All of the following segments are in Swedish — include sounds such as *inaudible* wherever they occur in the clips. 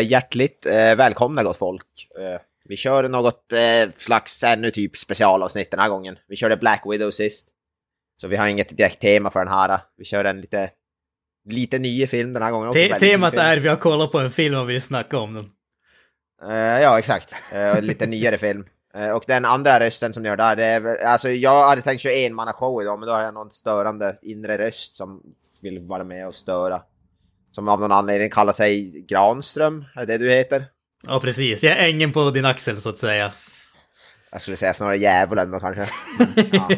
Hjärtligt eh, välkomna gott folk. Eh, vi kör något eh, slags ännu typ specialavsnitt den här gången. Vi körde Black Widow sist. Så vi har inget direkt tema för den här. Vi kör en lite, lite ny film den här gången. också. Te temat är vi har kollat på en film och vill snacka om den. Eh, ja, exakt. Eh, lite nyare film. Eh, och den andra rösten som gör där, det är alltså jag hade tänkt köra en manna show idag, men då har jag någon störande inre röst som vill vara med och störa. Som av någon anledning kallar sig Granström, är det det du heter? Ja, precis. Jag är ängen på din axel så att säga. Jag skulle säga snarare djävulen då kanske. *laughs* Ja.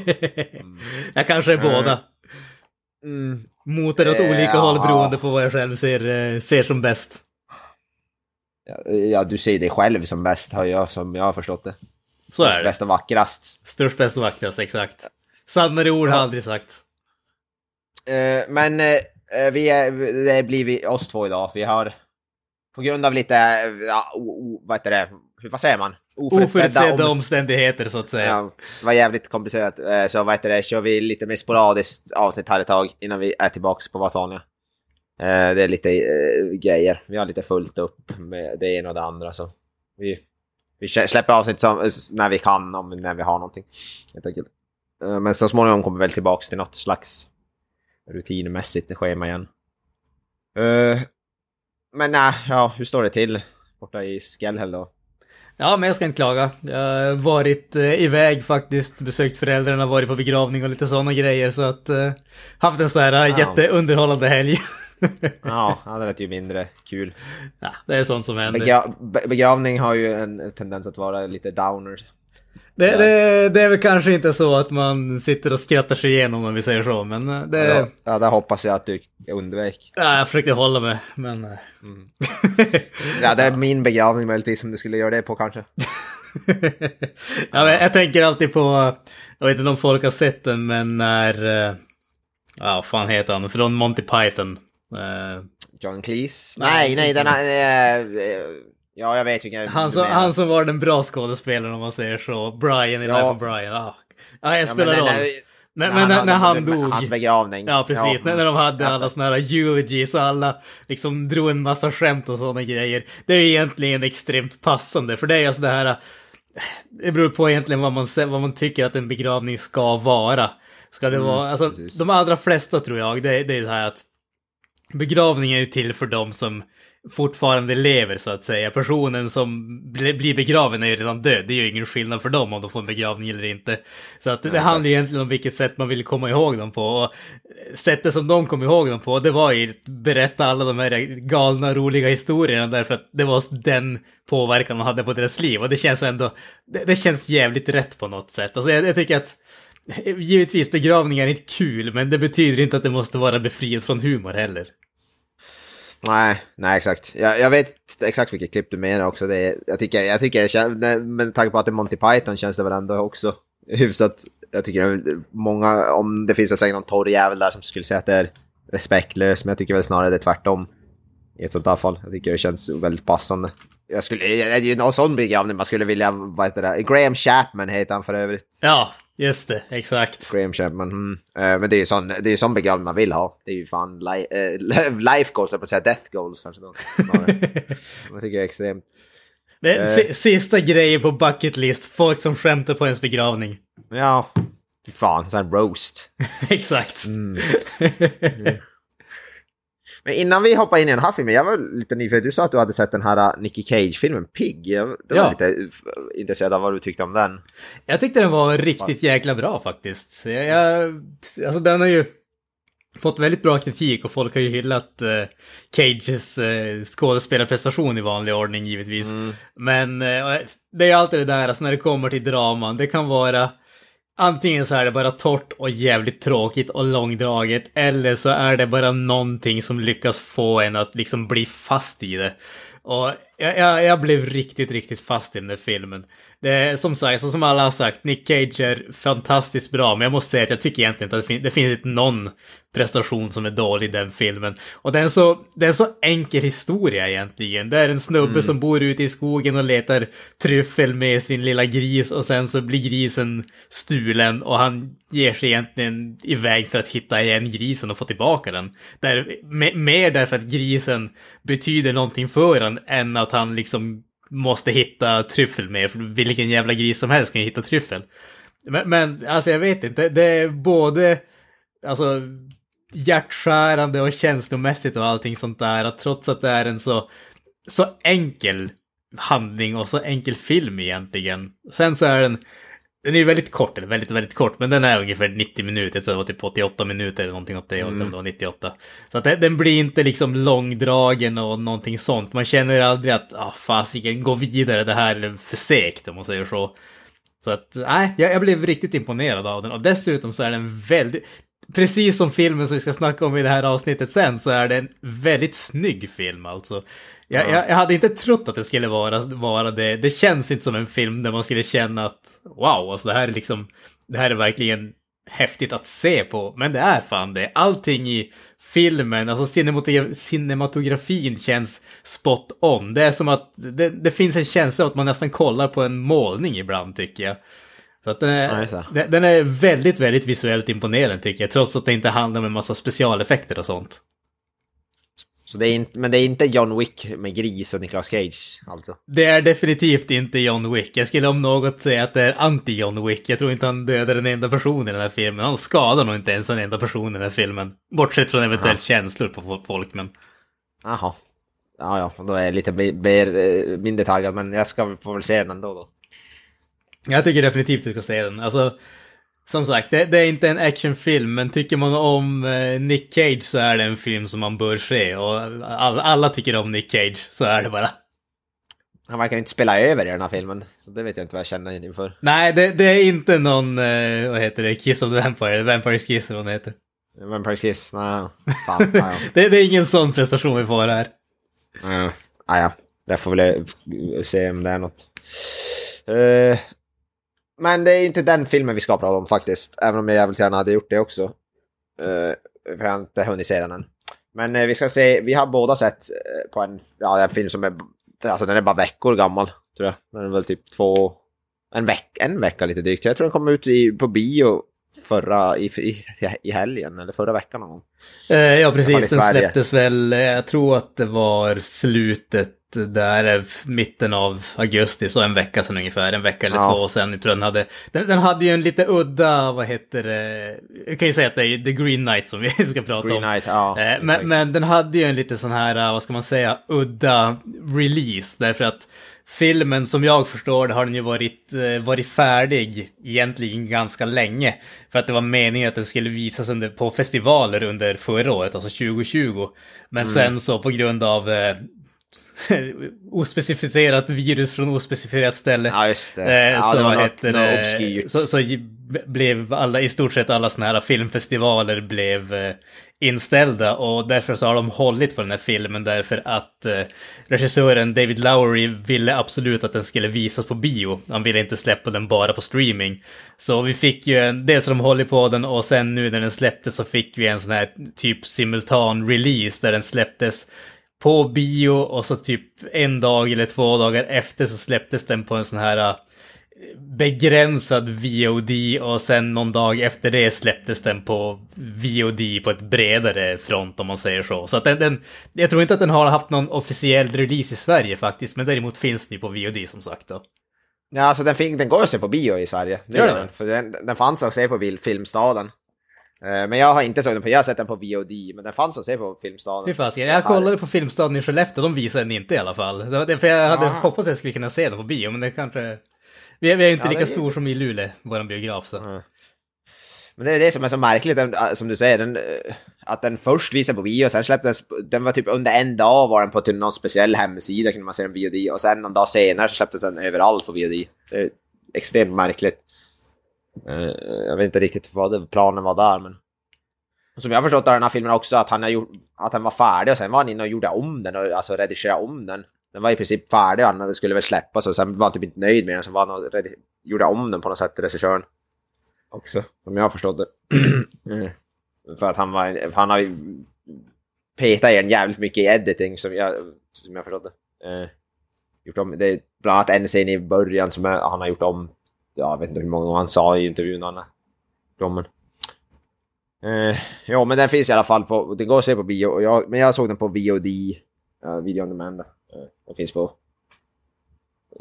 Jag kanske är båda. Mm. Motor åt olika ja. håll beroende på vad jag själv ser, eh, ser som bäst. Ja, Ja, du ser dig själv som bäst, har jag, som jag har förstått det. Så är det. Bäst och vackrast. Störst, bäst och vackrast, exakt. Sannare ord har aldrig sagts. Eh, men eh, vi är, det blir vi oss två idag. Vi har på grund av lite, eh, ja, o, o, vad heter det, Hur- vad säger man? Oförutsedda omst- omständigheter så att säga. Ja, det var jävligt komplicerat. Eh, Så vad heter det, kör vi lite mer sporadiskt avsnitt här ett tag innan vi är tillbaks på. Eh, Det är lite eh, grejer. Vi har lite fullt upp med det ena och det andra så vi, vi släpper avsnitt som, när vi kan, om när vi har någonting. Helt enkelt. Eh, Men så småningom kommer vi väl tillbaks till något slags rutinmässigt schema igen. Eh, Men nej, ja, hur står det till borta i Skellhäll då? Ja, men jag ska inte klaga. Jag har varit eh, iväg faktiskt, besökt föräldrarna, varit på begravning och lite sådana grejer. Så att, eh, haft en så här eh, Ja. jätteunderhållande helg. *laughs* Ja, det lät ju mindre kul. ja, det är sånt som händer. Begra be- begravning har ju en tendens att vara lite downer. Det, det, det är väl kanske inte så att man sitter och skrattar sig igenom om vi säger så, men eh, det... Ja, ja, där hoppas jag att du undvek. Ja, jag försökte hålla mig, men... eh, Ja, det är min begravning möjligtvis om du skulle göra det på kanske. *laughs* ja, men jag tänker alltid på, jag vet inte om folk har sett den, men när... eh, Ja, vad fan heter han? Från Monty Python. John Cleese? Nej, nej, den är... eh, Ja, jag vet vilken Han som, han som var den bra skådespelaren om man säger så. Brian i Ja. Life of Brian. Ah. Ja, jag Ja, spelar den roll. är- Men, men när, när han dog. Hans begravning. Ja, precis. När, när de hade Alltså, alla såna här eulogies och alla liksom drog en massa skämt och sådana grejer. Det är egentligen extremt passande, för det är ju sådär här... Det beror på egentligen vad man, vad man tycker att en begravning ska vara. Ska det vara, alltså precis. de allra flesta tror jag, det, det är så här att begravningen är till för dem som fortfarande lever så att säga. Personen som bli- blir begraven är ju redan död. Det är ju ingen skillnad för dem om de får en begravning eller inte. Så att det Nej, handlar ju egentligen om vilket sätt man vill komma ihåg dem på. Och sättet som de kom ihåg dem på, det var ju att berätta alla de här galna, roliga historierna därför att det var den påverkan man hade på deras liv. Och det känns ändå, det, det känns jävligt rätt på något sätt. Alltså jag, jag tycker att Givetvis begravningar är inte kul, men det betyder inte att det måste vara befriat från humor heller. Nej, nej exakt. Jag, jag vet exakt vilket klipp du menar också. Det jag tycker, jag tycker det känns, med tanke på att det är Monty Python känns det väl ändå också *laughs* hyfsat. Jag tycker många, om det finns säkert någon torr jävel där som skulle säga att det är respektlöst, men jag tycker väl snarare det är tvärtom. I ett sånt här fall. Jag tycker det känns väldigt passande. Jag skulle, det är ju någon sån begravning man skulle vilja, vad heter det, Graham Chapman heter han för övrigt. Ja, just det, exakt. Graham Chapman, mm. Eh, Men det är ju sån, det är ju sån begravning man vill ha. Det är ju fan li, eh, *laughs* life goals, jag på att säga death goals kanske. Då, *laughs* jag tycker det är extremt. Det si- sista grejen på bucket list, folk som skämtar på ens begravning. Ja, fan, sån roast. *laughs* exakt. Mm. Men innan vi hoppar in i den här filmen, jag var lite nyfiken. Du sa att du hade sett den här uh, Nicky Cage-filmen Pig. Jag var Ja. lite uh, intresserad av vad du tyckte om den. Jag tyckte den var riktigt jäkla bra faktiskt. Jag, jag, alltså den har ju fått väldigt bra kritik och folk har ju hyllat eh, Cages eh, skådespelarprestation i vanlig ordning givetvis. Men eh, det är ju alltid det där, alltså när det kommer till draman, det kan vara antingen så är det bara torrt och jävligt tråkigt och långdraget, eller så är det bara någonting som lyckas få en att liksom bli fast i det. Och jag, jag, jag, blev riktigt, riktigt fast i den där filmen. Det är som sagt, så som alla har sagt, Nick Cage är fantastiskt bra, men jag måste säga att jag tycker egentligen inte att det, fin det finns inte någon prestation som är dålig i den filmen. Och det är en så, det är en så enkel historia egentligen. Det är en snubbe mm. som bor ute i skogen och letar tryffel med sin lilla gris och sen så blir grisen stulen och han ger sig egentligen iväg för att hitta igen grisen och få tillbaka den. Där, mer därför att grisen betyder någonting för honom än att att han liksom måste hitta tryffel med. För vilken jävla gris som helst kan ju hitta tryffel. Men, men alltså jag vet inte, det är både alltså, hjärtskärande och känslomässigt och allting sånt där. Att trots att det är en så, så enkel handling och så enkel film egentligen. Sen så är den den är ju väldigt kort, eller väldigt, väldigt kort, men den är ungefär 90 minuter, så det var typ 88 minuter eller någonting åt det hållet, mm. det var 98. Så att den blir inte liksom långdragen och någonting sånt. Man känner aldrig att, ah, fasiken, gå vidare, det här är för segt om man säger så. Så att, nej, jag, jag blev riktigt imponerad av den. Och dessutom så är den väldigt, precis som filmen som vi ska snacka om i det här avsnittet sen, så är det en väldigt snygg film alltså. Jag, ja. jag, jag, hade inte trott att det skulle vara, vara det. Det känns inte som en film där man skulle känna att wow, alltså det här är liksom, det här är verkligen häftigt att se på. Men det är fan det. Allting i filmen, alltså cinematografin känns spot on. Det är som att det, det finns en känsla av att man nästan kollar på en målning ibland tycker jag. Så att den, är, ja, den är väldigt, väldigt visuellt imponerande tycker jag, trots att det inte handlar om en massa specialeffekter och sånt. Så det är inte, men det är inte John Wick med gris och Nicolas Cage alltså? Det är definitivt inte John Wick. Jag skulle om något säga att det är anti-John Wick. Jag tror inte han dödar en enda person i den här filmen. Han skadar nog inte ens en enda person i den här filmen. Bortsett från eventuellt Aha. känslor på folk, men... Jaha. Ja, ja, då är jag lite mer, eh, mindre taggad, men jag ska få väl se den ändå då. Jag tycker definitivt du ska se den. Alltså, som sagt, det, det, är inte en actionfilm, men tycker man om eh, Nick Cage så är det en film som man bör se. Och all, alla tycker om Nick Cage, så är det bara. Han verkar inte spela över i den här filmen, så det vet jag inte vad jag känner inför. Nej, det, det är inte någon, eh, vad heter det, Kiss of the Vampire, Vampire Kiss eller vad det heter. Vampire Kiss, nej. Fan, nej. *laughs* det, det, är ingen sån prestation vi får här. Uh, ah, ja, jag får väl se om det är något. Uh, men det är inte den filmen vi ska prata om faktiskt. Även om jag jävligt gärna hade gjort det också. Uh, för jag har inte hunnit se den än. Men uh, vi ska se, vi har båda sett uh, på en, ja, en film som är, alltså den är bara veckor gammal. Tror jag. Den är väl typ två, en, veck, en vecka lite drygt. Jag tror den kom ut i, på bio förra, i, i, i helgen, eller förra veckan någon gång. ja precis, den släpptes väl, jag tror att det var slutet där är mitten av augusti, så en vecka sedan ungefär, en vecka eller ja. två sedan. Jag tror den hade, den, den, hade ju en lite udda, vad heter det, jag kan ju säga att det är The Green Knight som vi *laughs* ska prata Green om. Knight, ja, eh, men, men, den hade ju en lite sån här, vad ska man säga, udda release, därför att filmen som jag förstår det har den ju varit, eh, varit färdig egentligen ganska länge. För att det var meningen att den skulle visas under, på festivaler under förra året, alltså 2020. Men mm. sen så på grund av eh, *laughs* ospecificerat virus från ospecificerat ställe. Ja, just det. Eh, ja, så, det var något, heter något det, så, så blev alla, i stort sett alla sådana här filmfestivaler blev eh, inställda och därför så har de hållit på den här filmen därför att eh, regissören David Lowery ville absolut att den skulle visas på bio. Han ville inte släppa den bara på streaming. Så vi fick ju en, dels har de hållit på den och sen nu när den släpptes så fick vi en sån här typ simultan release där den släpptes på bio och så typ en dag eller två dagar efter så släpptes den på en sån här äh, begränsad VOD och sen någon dag efter det släpptes den på VOD på ett bredare front om man säger så. Så att den, den jag tror inte att den har haft någon officiell release i Sverige faktiskt, men däremot finns den ju på VOD som sagt då. Ja, alltså den, den går att se på bio i Sverige. Det gör den. För den, den fanns att se på Filmstaden. Eh, men jag har inte sett den på, jag har sett den på VOD, men den fanns att se på Filmstaden. Fy fasiken, jag kollade på Filmstaden i Skellefteå, de visade den inte i alla fall. Det var för jag hade ja. hoppats att jag skulle kunna se den på bio, men det kanske... Vi är, vi är inte ja, lika det... stor som i Luleå, vår biograf så. Ja. Men det är det som är så märkligt, som du säger, den, eh, att den först visade på bio, sen släpptes, den var typ under en dag var den på någon speciell hemsida kunde man se den på VOD, och sen någon dag senare så släpptes den överallt på VOD. Det är extremt märkligt. Eh, jag vet inte riktigt vad planen var där, men... Som jag har förstått av den här filmen också, att han, har gjort, att han var färdig och sen var han inne och gjorde om den, och, alltså redigerade om den. Den var i princip färdig, han skulle väl släppas och sen var han typ inte nöjd med den, så var han och gjorde om den på något sätt, regissören. Också, som jag har förstått det. Mm. *clears throat* För att han var, för han har ju petat igen jävligt mycket i editing som jag, som jag förstått det. Eh, gjort om, det är bland annat en scen i början som han har gjort om, jag vet inte hur många gånger han sa i intervjun han har. Eh, ja, men den finns i alla fall på, det går att se på bio, jag, men jag såg den på VOD, uh, eh, Video on Demand. Uh, den finns på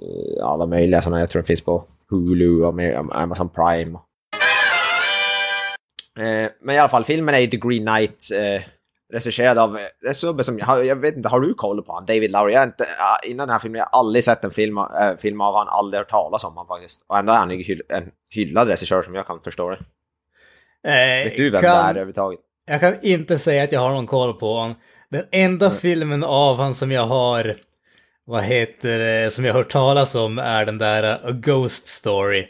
uh, alla möjliga sådana, jag tror den finns på Hulu och Amazon Prime. Eh, men i alla fall, filmen är ju The Green Knight, eh, regisserad av en snubbe som, jag, vet inte, har du koll på han? David Lowry? Jag inte, innan den här filmen, jag har aldrig sett en film, äh, film av han, aldrig hört talas om han faktiskt. Och ändå är han en hyllad regissör som jag kan förstå det. Eh, Vet du vem kan, det är överhuvudtaget? Jag kan inte säga att jag har någon koll på honom. Den enda Mm. filmen av han som jag har, vad heter det, som jag har hört talas om är den där uh, A Ghost Story.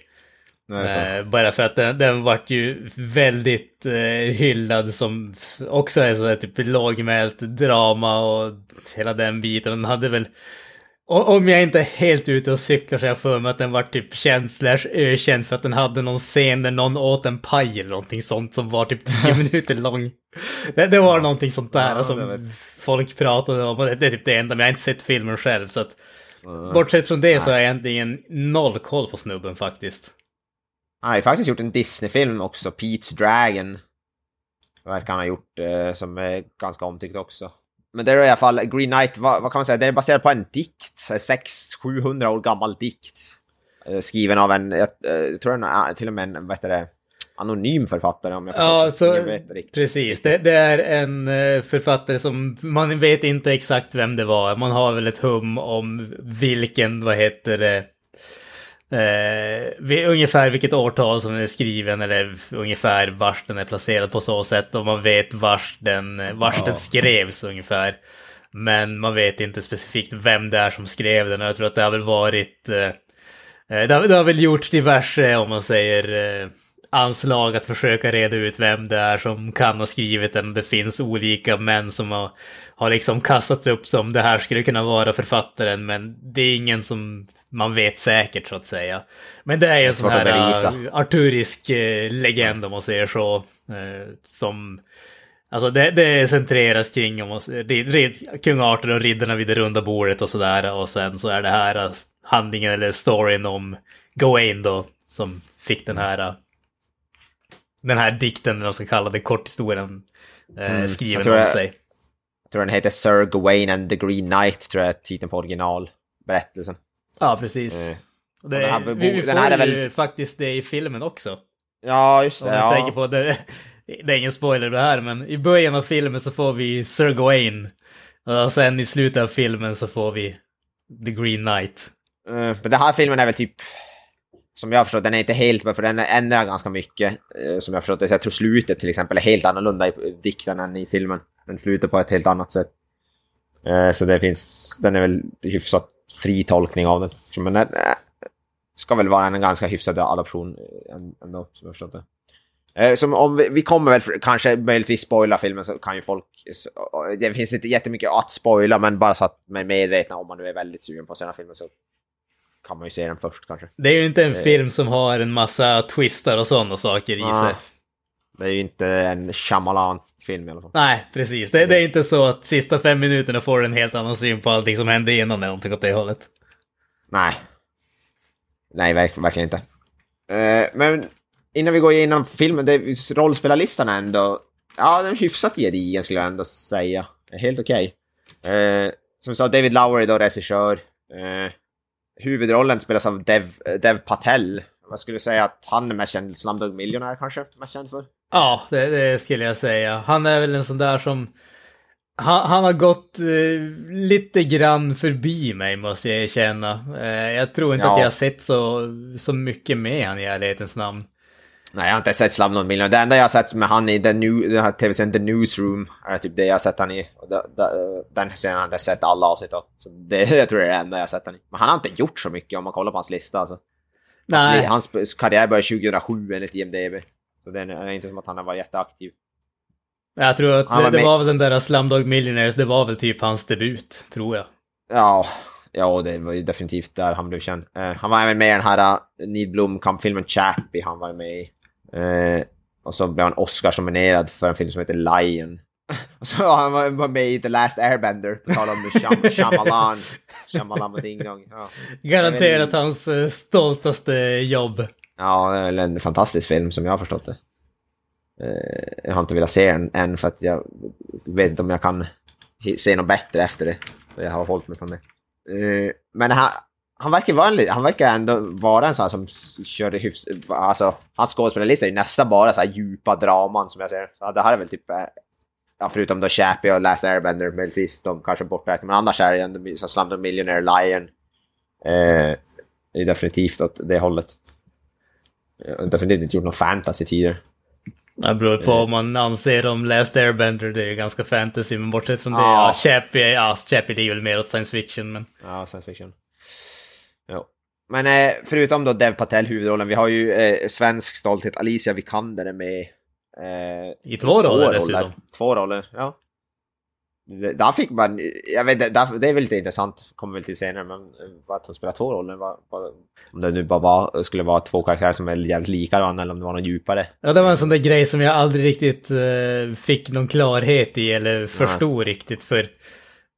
Nej. Eh, bara för att den, den vart ju väldigt eh, hyllad som också är så här typ lågmält drama och hela den biten. Den hade väl, om jag inte är helt ute och cyklar så har jag för mig att den var typ känd slash ökänd för att den hade någon scen där någon åt en paj eller någonting sånt som var typ 10 *laughs* minuter lång. Det, det var någonting sånt där Ja, som folk pratade om och det, det är typ det enda, men jag har inte sett filmen själv så att bortsett från det så har jag egentligen noll koll på snubben faktiskt. Han har ju faktiskt gjort en Disney-film också, Pete's Dragon. Verkar han ha gjort, eh, som är ganska omtyckt också. Men det är i alla fall, Green Knight, vad, vad kan man säga, det är baserat på en dikt, 600-700 år gammal dikt. Eh, skriven av en, jag, eh, jag tror en, eh, till och med en, vad heter det, anonym författare om jag Ja, så, riktigt. precis. Det, det är en eh, författare som man vet inte exakt vem det var. Man har väl ett hum om vilken, vad heter det, eh, ungefär vilket årtal som den är skriven eller ungefär vars den är placerad på så sätt och man vet vars den, vars den skrevs ungefär. Men man vet inte specifikt vem det är som skrev den och jag tror att det har väl varit eh, Eh, Det har, det har väl gjorts diverse, om man säger, eh, anslag att försöka reda ut vem det är som kan ha skrivit den. Det finns olika män som har, har liksom kastats upp som det här skulle kunna vara författaren, men det är ingen som man vet säkert så att säga. Men det är ju en sån här uh, arturisk eh, legend om man säger så. eh, som Alltså det, det centreras kring om man, rid, kung Arthur och riddarna vid det runda bordet och sådär. Och sen så är det här eh, handlingen eller storyn om Gawain då. Som fick den här eh, den här dikten, eller vad man ska kalla det, korthistorien eh, Mm, skriven om sig. Jag tror den heter Sir Gawain and the Green Knight, tror jag är titeln på originalberättelsen. Ja, precis. Eh, det, den här vi, vi får den här är ju faktiskt det i filmen också. Ja, just Om det. jag Ja. tänker på det. *laughs* Det är ingen spoiler det här, men i början av filmen så får vi Sir Gawain. Och sen i slutet av filmen så får vi The Green Knight. Eh, Men den här filmen är väl typ... Som jag har förstått, den är inte helt bra för den ändrar ganska mycket. eh, Som jag har förstått det. Så jag tror slutet till exempel är helt annorlunda i dikten än i filmen. Den slutar på ett helt annat sätt. Eh, Så det finns... Den är väl hyfsat fri tolkning av den. Men den eh, ska väl vara en ganska hyfsad adoption eh, ändå, som jag förstått det. Eh, Som om vi, vi kommer väl kanske möjligtvis spoila filmen så kan ju folk... Det finns inte jättemycket att spoila men bara så att man är medvetna om man nu är väldigt sugen på här filmen så kan man ju se den först kanske. Det är ju inte en film som har en massa twistar och sådana saker i Ah, sig. Det är ju inte en Shyamalan-film i alla fall. Nej, precis. Det, det är inte så att sista fem minuterna får du en helt annan syn på allting som hände innan eller någonting åt det hållet. Nej. Nej, verk, verkligen inte. Eh, men innan vi går igenom filmen, det, rollspelarlistan är ändå... Ja, den är hyfsat gedigen skulle jag ändå säga. Helt okej. Eh, som sa, David Lowery då, regissör. Eh, huvudrollen spelas av Dev, Dev Patel. Jag skulle säga att han är mest känd, Slumdog Millionaire kanske, mest känd för. Ja, det, det skulle jag säga. Han är väl en sån där som... Han, han har gått eh, lite grann förbi mig måste jag erkänna. Eh, jag tror inte Ja. att jag har sett så, så mycket med han i ärlighetens namn. Nej, jag har inte sett Slumdog Millionaire. Det enda jag har sett med han i den här tv-serien The Newsroom är typ det jag har sett han i. Och den serien har jag sett alla avsnitt av. Så det, *laughs* jag tror det är det enda jag har sett han i. Men han har inte gjort så mycket om man kollar på hans lista alltså. Nej. Hans, hans karriär började 2007 enligt IMDB. Så det är inte som att han har varit jätteaktiv. Jag tror att det, var det med- var väl den där Slumdog Millionaires, det var väl typ hans debut, tror jag. Ja, ja det var ju definitivt där han blev känd. Eh, han var även med i den här uh, Neil Blomkamp-filmen Chappie, han var med i. Eh, och så blev han Oscars-nominerad för en film som heter Lion. *laughs* Och så han var med i The Last Airbender, på tal om Sham- *laughs* Shyamalan. Shyamalan och Ding Dong. Ja. Garanterat hans stoltaste jobb. Ja, eller en fantastisk film som jag har förstått det. Eh, jag har inte velat se den än för att jag vet inte om jag kan se något bättre efter det. Jag har hållit mig från det. Eh, men han, han, verkar vara en, han verkar ändå vara en sån här som körde kör hyfs... Alltså, hans skådespelarlista är ju nästan bara så här djupa draman som jag ser. Så det här är väl typ... Eh, ja, förutom då Chappie och Last Airbender möjligtvis, de kanske borträknar. Men annars är det ju ändå Slumdog Millionaire, Lion. Eh, det är definitivt åt det hållet. Jag har definitivt inte gjort någon fantasy tidigare. Det beror på vad man anser om Last Airbender, det är ju ganska fantasy, men bortsett från det, Ja. Chappie, ja, Chappie är väl mer åt science fiction, men... Ja, science fiction. Jo. Men eh, förutom då Dev Patel huvudrollen, vi har ju eh, svensk stolthet Alicia Vikander är med. Eh, I två roller dessutom. Två roller, ja. Det- Där fick man, jag vet där- det är väl lite intressant, kommer väl till senare, men eh, att hon spelar två roller, vad, vad, om det nu bara var, skulle vara två karaktärer som är jävligt lika varandra eller om det var något djupare. Ja, det var en sån där grej som jag aldrig riktigt eh, fick någon klarhet i eller förstod riktigt för...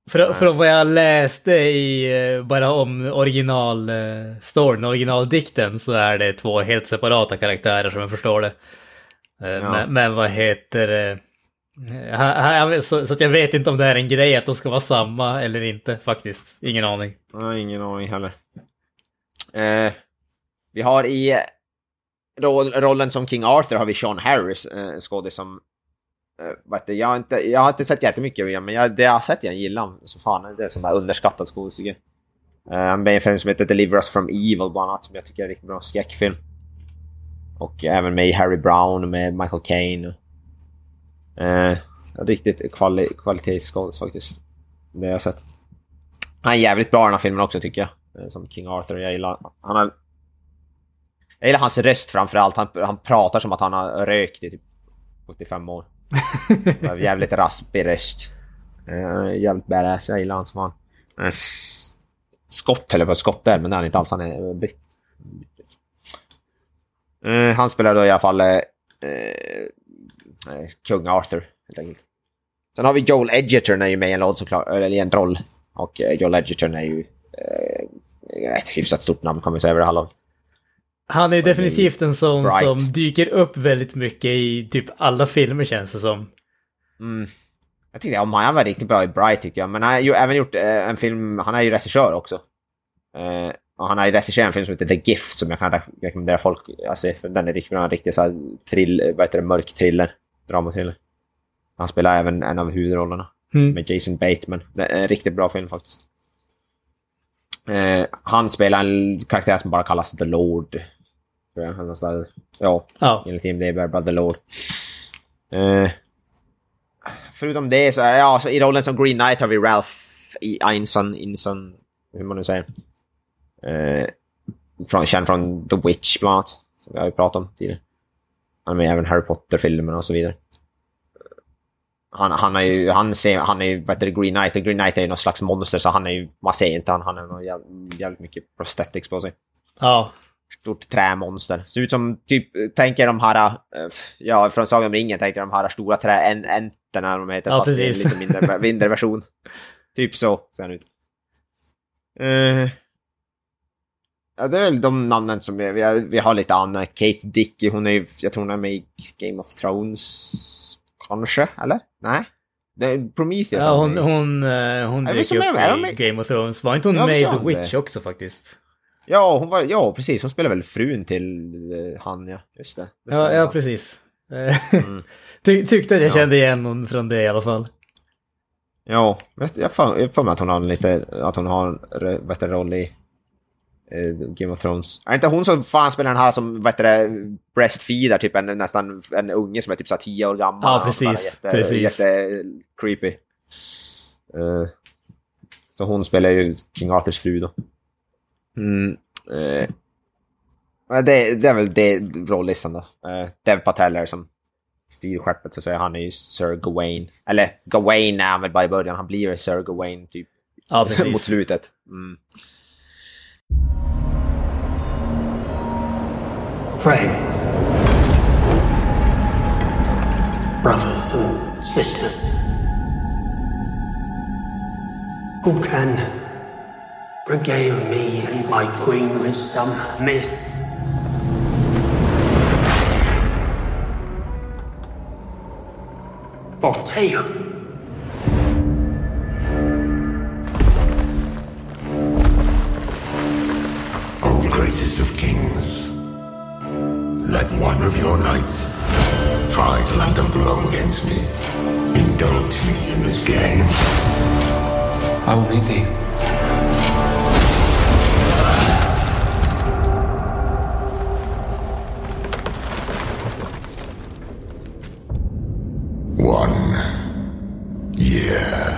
För, från vad jag läste i, eh, bara om original eh, originaldikten, så är det två helt separata karaktärer som jag förstår det. Eh, Ja. men, men vad heter eh, så, så att jag vet inte om det är en grej att de ska vara samma eller inte faktiskt. Ingen aning. Nej, ingen aning heller. Eh, vi har i eh, rollen som King Arthur har vi Sean Harris, eh, en skådis som... Eh, vet du, jag, har inte, jag har inte sett jättemycket av men jag, det jag har sett jag gillar honom så fan. Det är en sån där underskattad skådis tycker jag. Eh, han är med i en film som heter Deliver Us From Evil bland annat, som jag tycker är en riktigt bra skräckfilm. Och även med i Harry Brown med Michael Caine. Eh, riktigt kvali kvalitetsskådis faktiskt. Det har jag sett. Han är jävligt bra i den här filmen också tycker jag. Eh, Som King Arthur. Jag gillar, han har, jag gillar hans röst framförallt. Han, han pratar som att han har rökt i typ 75 år. *laughs* Har jävligt raspig röst. Uh, jävligt badass. Jag gillar han som fan. S- Skott jag på att skotta men det är han inte alls. Han är britt. Eh, han spelar då i alla fall eh, eh, kung Arthur helt enkelt. Sen har vi Joel Edgerton är ju med i en roll såklart, eller en roll. Och eh, Joel Edgerton är ju eh, ett hyfsat stort namn kan man säga över det här laget. Han är definitivt en sån Bright. som dyker upp väldigt mycket i typ alla filmer känns det som. Mm. Jag tyckte om han var riktigt bra i Bright tycker jag, men han har ju även gjort eh, en film, han är ju regissör också. Eh, och han har ju regisserat en film som heter The Gift som jag kan re- rekommendera folk att se, för den är riktigt bra, en riktig så här trill, vad heter det, mörk thriller, dramatriller. Han spelar även en av huvudrollerna. Mm. med Jason Bateman. Det är en riktigt bra film faktiskt. Eh, han spelar en karaktär som bara kallas The Lord. Tror jag. Sådär. Ja, Ja. enligt IMDb är bara The Lord. Eh, förutom det så är ja, så i rollen som Green Knight har vi Ralph i Einson, Inson, hur man nu säger. Eh, från, känd från The Witch bland annat. Som vi har ju pratat om tidigare. Han är i även Harry Potter-filmerna och så vidare han, han är ju, han ser, han är ju, vad heter det, Green Knight, och Green Knight är ju någon slags monster så han är ju, man ser inte han, han är någon jävligt, jävligt mycket prosthetics på sig. Ja. Stort trämonster. Ser ut som, typ, tänker de här, eh, ja från Sagan om ringen tänker de här stora träänterna de heter, Ja, fast det är en precis. lite mindre, mindre version. *laughs* typ så ser han ut. Eh, ja, det är väl de namnen som vi, vi, har, vi har lite andra. Kate Dickey, hon är jag tror hon är med i Game of Thrones, kanske, eller? Nej? Är Prometheus. Ja, är hon, hon, eh, hon Är dyker är med? Är upp de i med? Game of Thrones. Var inte hon Ja, med i The är Witch det. också faktiskt? Ja, hon var, ja, precis. Hon spelar väl frun till eh, han, ja. Just det. det Ja, ja precis. Mm. *laughs* Ty, tyckte att jag Ja. kände igen hon från det i alla fall. Ja, jag får får mig att hon har lite, att hon har en re- vad heter det, roll i Game of Thrones. Är inte hon som fan spelar den här som, vad heter det, breastfeeder, typ en, nästan en unge som är typ så 10 år gammal. Ja, precis, Jätte, precis. jätte creepy. Eh, så hon spelar ju King Arthurs fru då. Mm, eh, Men Det, det är väl det rollistan då. Uh, Dev Patel är som styr skeppet så säga. Han är ju Sir Gawain. Eller Gawain är han väl bara i början. Han blir Sir Gawain typ Ja, precis. *laughs* mot slutet. Mm. Friends. Brothers and sisters. Who can regale me and my queen with some myth? Or tale? Greatest of kings, let one of your knights try to land a blow against me. Indulge me in this game. I will meet thee. One year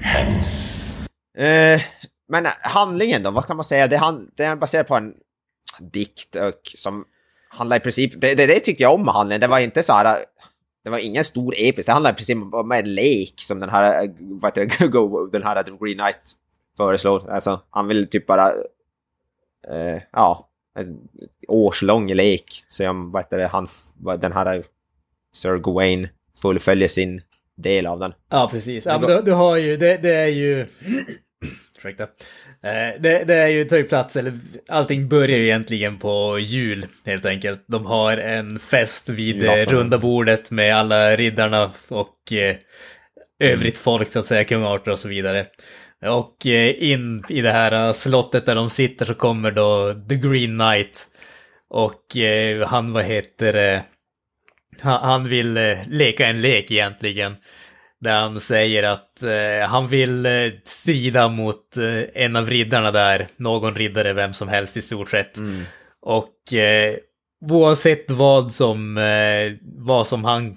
hence. Eh, men handlingen då, vad kan man säga? Det, han, det är baserat på en dikt och som handlar i princip... Det, det, det tyckte jag om med handlingen. Det var inte så här... Det var ingen stor episk. Det handlar i princip om en lek som den här, vad heter det, *laughs* den här Green Knight föreslår. Alltså, han vill typ bara... Eh, ja, en årslång lek. Se om, vad heter det, han, den här Sir Gawain fullföljer sin del av den. Ja, precis. Ja, men du, du har ju, det, det är ju... *clears throat* Ursäkta. Eh, det, det är ju, tar ju plats, eller allting börjar ju egentligen på jul, helt enkelt. De har en fest vid Julafton. runda bordet med alla riddarna och eh, övrigt folk, så att säga, kung Arthur och så vidare. Och eh, in i det här slottet där de sitter så kommer då The Green Knight. Och eh, han, vad heter det? Han, han vill eh, leka en lek egentligen. Där han säger att eh, han vill eh, strida mot eh, en av riddarna där. Någon riddare, vem som helst i stort sett. Och eh, oavsett vad som, eh, vad som han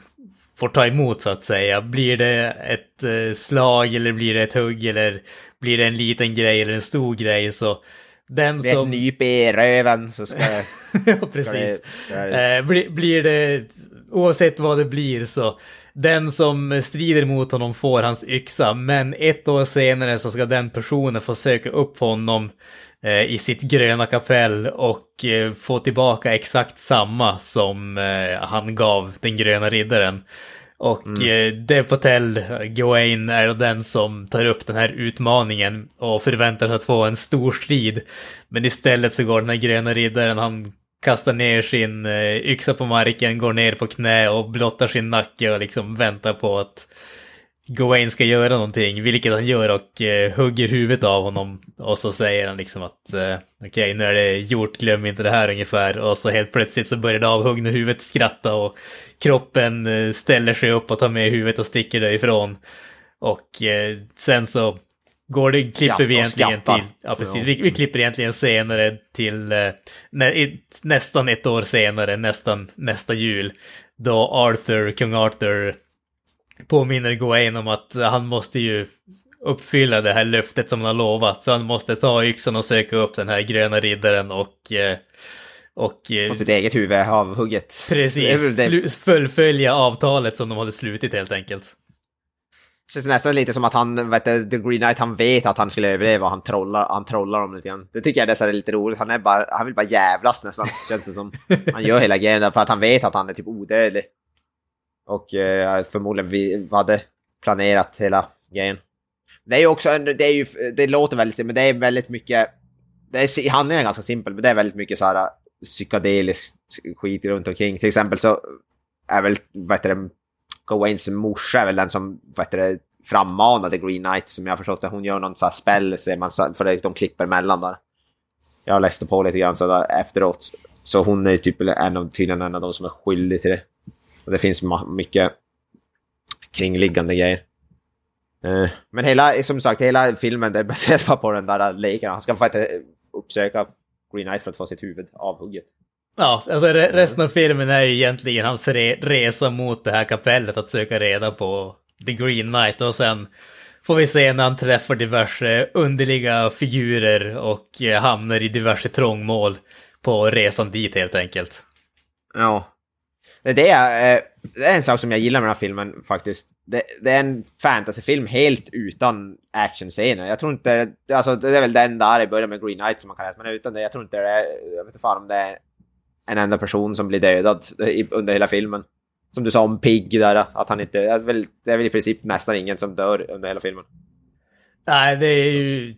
får ta emot så att säga. Blir det ett eh, slag eller blir det ett hugg eller blir det en liten grej eller en stor grej så den Det är ett som... nyp i röven så ska *laughs* det... ja, precis. ska det- Eh, blir, blir det, oavsett vad det blir så, den som strider mot honom får hans yxa, men ett år senare så ska den personen få söka upp honom eh, i sitt gröna kapell och eh, få tillbaka exakt samma som eh, han gav den gröna riddaren. Och Mm. Dev Patel, Gawain, är den som tar upp den här utmaningen och förväntar sig att få en stor strid. Men istället så går den här gröna riddaren, han kastar ner sin eh, yxa på marken, går ner på knä och blottar sin nacke och liksom väntar på att Gawain ska göra någonting, vilket han gör och eh, hugger huvudet av honom. Och så säger han liksom att eh, okej, nu är det gjort, glöm inte det här ungefär. Och så helt plötsligt så börjar det avhuggna huvudet skratta och kroppen eh, ställer sig upp och tar med huvudet och sticker därifrån. Och eh, sen så går det, klipper Skratta vi egentligen till, ja precis, vi, vi klipper egentligen senare till eh, nä, i, nästan ett år senare, nästan nästa jul. Då Arthur, kung Arthur påminner Gawain om att han måste ju uppfylla det här löftet som han har lovat. Så han måste ta yxan och söka upp den här gröna riddaren och... eh, Och eh, På sitt eget huvud avhugget. Precis, fullfölja avtalet som de hade slutit helt enkelt. Känns nästan lite som att han, vet du, The Green Knight, han vet att han skulle överleva och han trollar, han trollar dem lite grann. Det tycker jag nästan är lite roligt. Han är bara, han vill bara jävlas nästan, *laughs* känns det som. Han gör hela grejen för att han vet att han är typ odödlig. Och eh, förmodligen vi hade planerat hela grejen. Det är ju också, en- det är ju, det låter väldigt, men det är väldigt mycket, det är, handlingen är ganska simpel, men det är väldigt mycket så här psykedeliskt skit runt omkring. Till exempel så är väl, vad heter det, Gawains morsa är väl den som, vad heter det, frammanade Green Knight som jag har förstått det. Hon gör någon sån här spell, för de klipper emellan där. Jag läste på lite grann så där, efteråt. Så hon är typ en av, tydligen en av de som är skyldig till det. Och det finns mycket kringliggande grejer. Eh, men hela, som sagt, hela filmen det baseras bara på den där leken. Han ska faktiskt eh, uppsöka Green Knight för att få sitt huvud avhugget. Ja, alltså resten av filmen är ju egentligen hans re- resa mot det här kapellet att söka reda på The Green Knight och sen får vi se när han träffar diverse underliga figurer och eh, hamnar i diverse trångmål på resan dit helt enkelt. Ja. Det är, eh, det är en sak som jag gillar med den här filmen faktiskt. Det, det är en fantasyfilm helt utan actionscener. Jag tror inte... Alltså, det är väl den där i början med Green Knight som man kan läsa, men utan det, jag tror inte det är... Jag vet inte fan om det är en enda person som blir dödad under hela filmen. Som du sa om Pig där, att han inte... Det är väl, det är väl i princip nästan ingen som dör under hela filmen. Nej, det är ju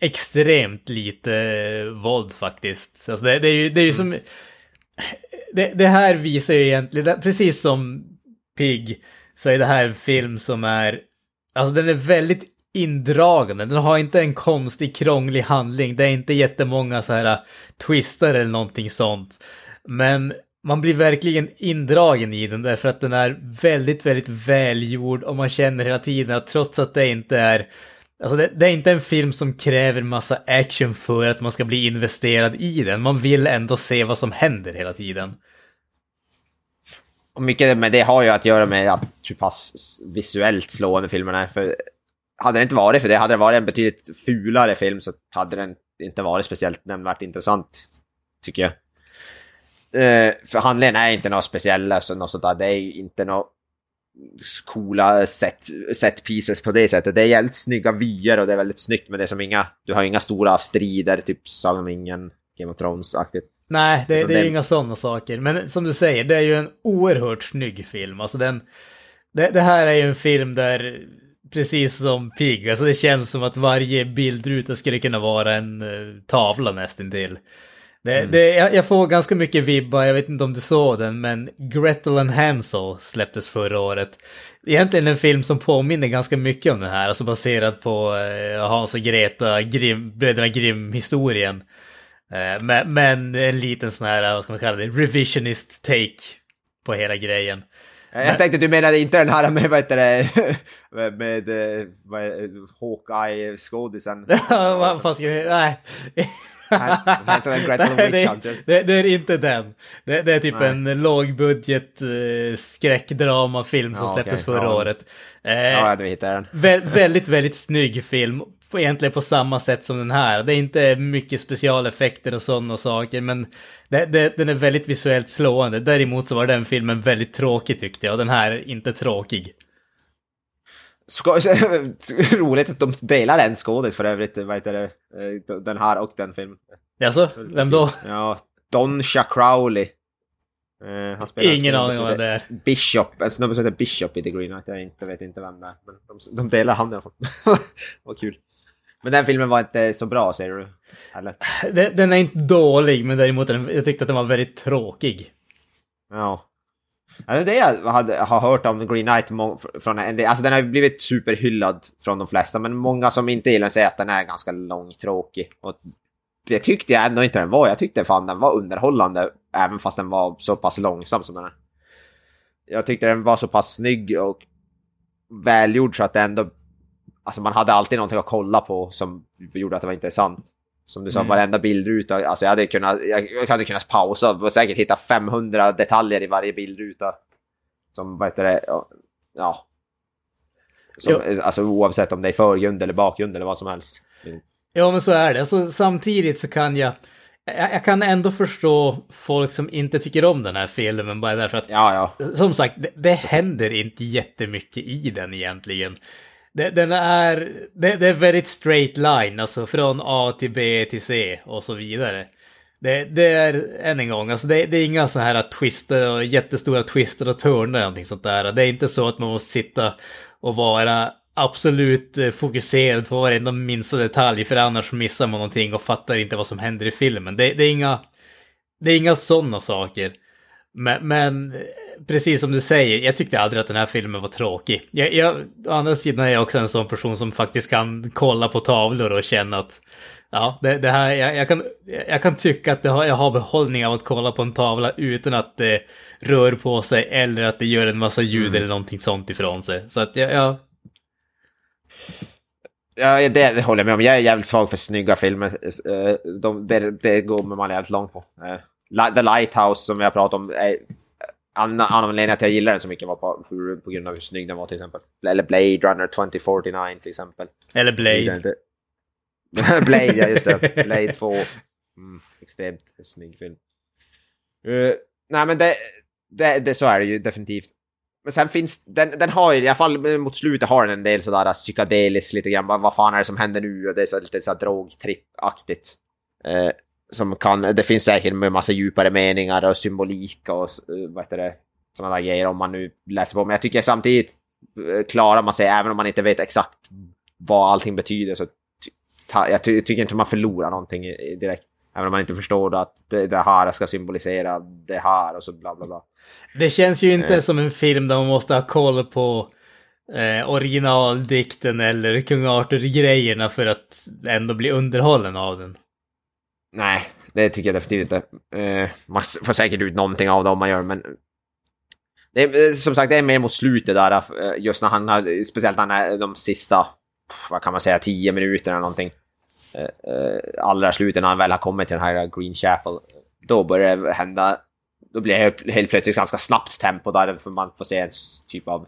extremt lite våld faktiskt. Alltså det, det är ju, det är ju som... Det, det, här visar ju egentligen, precis som Pig, så är det här en film som är... Alltså den är väldigt indragande. Den har inte en konstig krånglig handling. Det är inte jättemånga så här äh, twister eller någonting sånt. Men man blir verkligen indragen i den därför att den är väldigt, väldigt välgjord och man känner hela tiden att trots att det inte är Alltså det, det, är inte en film som kräver massa action för att man ska bli investerad i den. Man vill ändå se vad som händer hela tiden. Och mycket med det har ju att göra med att typ hur pass visuellt slående filmen är. För hade det inte varit för det, hade det varit en betydligt fulare film så hade den inte varit speciellt nämnvärt intressant, tycker jag. Uh, för handlingen är inte något speciellt, alltså, något sånt där. det är inte något coola set, set pieces på det sättet. Det är jävligt snygga vyer och det är väldigt snyggt men det är som inga, du har inga stora strider, typ Sagan om ingen, Game of Thrones-aktigt. Nej, det, det är ju inga sådana saker. Men som du säger, det är ju en oerhört snygg film. Alltså den, det, det här är ju en film där, precis som Pig, alltså det känns som att varje bildruta skulle kunna vara en uh, tavla nästintill. Det, mm. det, jag, jag, får ganska mycket vibbar, jag vet inte om du såg den, men Gretel and Hansel släpptes förra året. Egentligen en film som påminner ganska mycket om den här, alltså baserad på eh, Hans och Greta, Grim, bröderna Grimm-historien. Eh, men, men, en liten sån här, vad ska man kalla det, revisionist take på hela grejen. Jag tänkte du menade inte den här med, vad heter det, *laughs* med, med Hawkeye-skådisen? *laughs* vad fan ska jag, nej. *laughs* det, det, är inte den. Det, det är typ Nej. en lågbudget uh, skräckdramafilm som ja, släpptes okay. förra ja. året. Uh, ja, du hittar den. vä väldigt, väldigt snygg film. Egentligen på samma sätt som den här. Det är inte mycket specialeffekter och sådana saker, men det, det, den är väldigt visuellt slående. Däremot så var den filmen väldigt tråkig tyckte jag, och den här är inte tråkig. Ska, *laughs* roligt att de delar en skådis för övrigt, vad heter det, eh, den här och den filmen. Jaså, vem då? Ja, Don Crowley. Uh, han spelar Ingen aning om vad det är. Bishop, en snubbe som heter Bishop i The Green Knight. Jag inte, vet inte vem det är. Men de, de delar han i alla fall. *laughs* Vad kul. Men den filmen var inte så bra, säger du? Eller? Den, är inte dålig, men däremot jag tyckte att den var väldigt tråkig. Ja. Alltså det jag hade, har hört om Green Knight, från, alltså den har blivit superhyllad från de flesta, men många som inte gillar den säger att den är ganska långtråkig. Och det tyckte jag ändå inte den var. Jag tyckte fan den var underhållande, även fast den var så pass långsam som den är. Jag tyckte den var så pass snygg och välgjord så att det ändå... Alltså man hade alltid någonting att kolla på som gjorde att det var intressant. Som du sa, mm. varenda bildruta. Alltså jag hade kunnat, jag hade kunnat pausa och säkert hitta 500 detaljer i varje bildruta. Som, vad heter det, ja. Som, alltså oavsett om det är förgrund eller bakgrund eller vad som helst. Ja, men så är det. Alltså, samtidigt så kan jag, jag, jag, kan ändå förstå folk som inte tycker om den här filmen bara därför att, ja, ja. som sagt, det, det händer inte jättemycket i den egentligen. Det, den är, det, det, är väldigt straight line, alltså från A till B till C och så vidare. Det, det är, än en gång, alltså det, det är inga så här twister och jättestora twister och turner eller någonting sånt där. Det är inte så att man måste sitta och vara absolut eh, fokuserad på varenda minsta detalj för annars missar man någonting och fattar inte vad som händer i filmen. Det, det är inga, det är inga sådana saker. Men, men, precis som du säger, jag tyckte aldrig att den här filmen var tråkig. Jag, jag, å andra sidan är jag också en sån person som faktiskt kan kolla på tavlor och känna att ja, det, det här, jag, jag, kan, jag kan tycka att har, jag har behållning av att kolla på en tavla utan att det rör på sig eller att det gör en massa ljud mm. eller någonting sånt ifrån sig. Så att jag, jag Ja, det, det håller jag med om. Jag är jävligt svag för snygga filmer. Eh, de, det, det går man jävligt långt på. Eh, The Lighthouse som vi har pratat om. Är, anledningen att jag gillar den så mycket var på, för, på grund av hur snygg den var till exempel. Eller Blade Runner 2049 till exempel. Eller Blade. *laughs* Blade, ja just det. *laughs* Blade 2. Mm, extremt snygg film. Uh, nej men det, det, det, så är det ju definitivt. Men sen finns, den, den har ju, i alla fall mot slutet har den en del sådär psykedeliskt lite grann, vad, fan är det som händer nu? Och det är så lite såhär drogtrippaktigt. Uh, som kan, det finns säkert med massa djupare meningar och symbolik och uh, vad heter det, sådana där grejer om man nu läser på. Men jag tycker samtidigt klarar man sig, även om man inte vet exakt vad allting betyder, så jag tycker inte man förlorar någonting direkt. Även om man inte förstår att det, det här ska symbolisera det här och så bla bla bla. Det känns ju inte eh. som en film där man måste ha koll på eh, originaldikten eller kung Arthur-grejerna för att ändå bli underhållen av den. Nej, det tycker jag definitivt inte. Eh, man får säkert ut någonting av det om man gör, men... Det är, eh, som sagt, det är mer mot slutet där, eh, just när han har, speciellt när han är de sista, vad kan man säga, tio minuterna eller någonting. Eh, eh, allra slutet när han väl har kommit till den här Green Chapel, då börjar det hända, då blir det helt plötsligt ganska snabbt tempo där för man får se en typ av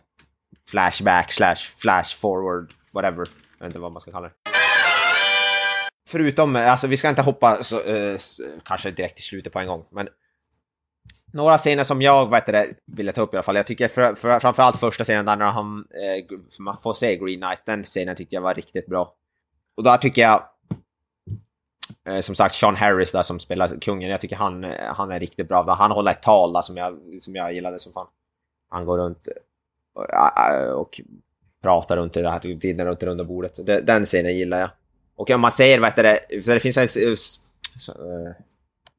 flashback slash flash forward, whatever. Jag vet inte vad man ska kalla det. Förutom, alltså vi ska inte hoppa så, eh, kanske direkt till slutet på en gång, men några scener som jag vet det, ville ta upp i alla fall. Jag tycker för, för, framförallt första scenen där när han, eh, man får se Green Knight, den scenen tycker jag var riktigt bra. Och där tycker jag Eh, som sagt, Sean Harris där som spelar kungen, jag tycker han, eh, han är riktigt bra. Han håller ett tal där som jag, som jag gillade som fan. Han går runt och, och pratar runt det här, typ, dinner runt det runda bordet. Den scenen gillar jag. Och om man ser, vad det, för det finns en så, uh,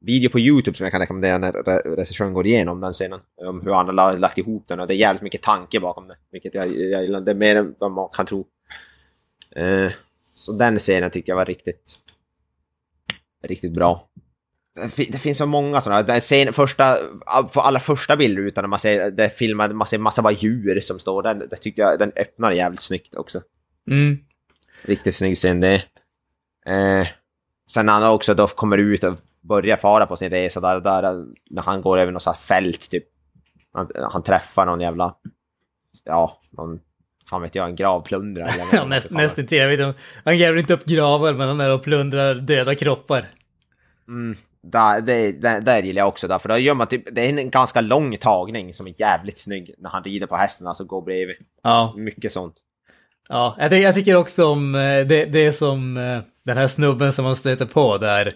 video på YouTube som jag kan rekommendera när regissören går igenom den scenen. Om hur han har lagt ihop den och det är jävligt mycket tanke bakom det. Vilket jag, jag gillar. Det är mer än vad man kan tro. Uh, så den scenen tycker jag var riktigt riktigt bra. Det finns så många sådana. Det sen, första, för alla första bilder utan när man ser, det filmar, man ser massa bara djur som står där. Det tycker jag, den öppnar jävligt snyggt också. Mm. Riktigt snygg scen det. Eh, sen när han också då kommer ut och börjar fara på sin resa där, där när han går över något sånt fält typ. Han, han, träffar någon jävla, ja, någon fan vet jag, en gravplundrare. *laughs* ja, näst, nästan till. Jag vet inte, han gräver inte upp gravar, men han är och plundrar döda kroppar. Mm, där, det, där, där gillar jag också, där, för då gör man typ, det är en ganska lång tagning som är jävligt snygg när han rider på hästen, alltså går bredvid. Ja. Mycket sånt. Ja, jag, jag tycker också om eh, det, det som eh, den här snubben som man stöter på där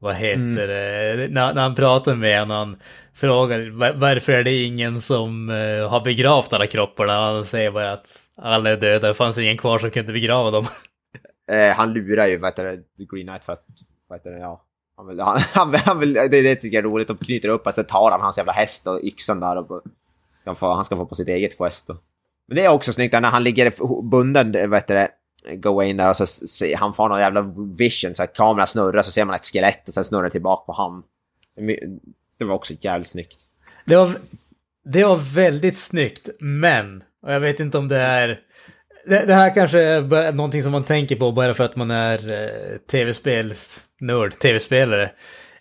vad heter mm. det, när, när han pratar med honom, han frågar varför är det ingen som uh, har begravt alla kropparna? Han säger bara att alla är döda, det fanns ingen kvar som kunde begrava dem. *laughs* Eh, han lurar ju vad heter det, Green Knight för att, vad heter det, ja. Han vill, han, *laughs* han, han vill, det, det tycker jag är roligt, de knyter upp och så tar han hans jävla häst och yxan där och han, ska få på sitt eget quest. Och. Men det är också snyggt när han ligger bunden, vad heter det, gå in där och så se, han får någon jävla vision så att kameran snurrar så ser man ett skelett och sen snurrar tillbaka på han. Det var också jävligt snyggt. Det var, det var väldigt snyggt, men, och jag vet inte om det är... Det, det här kanske är någonting som man tänker på bara för att man är eh, tv-spelsnörd, tv-spelare.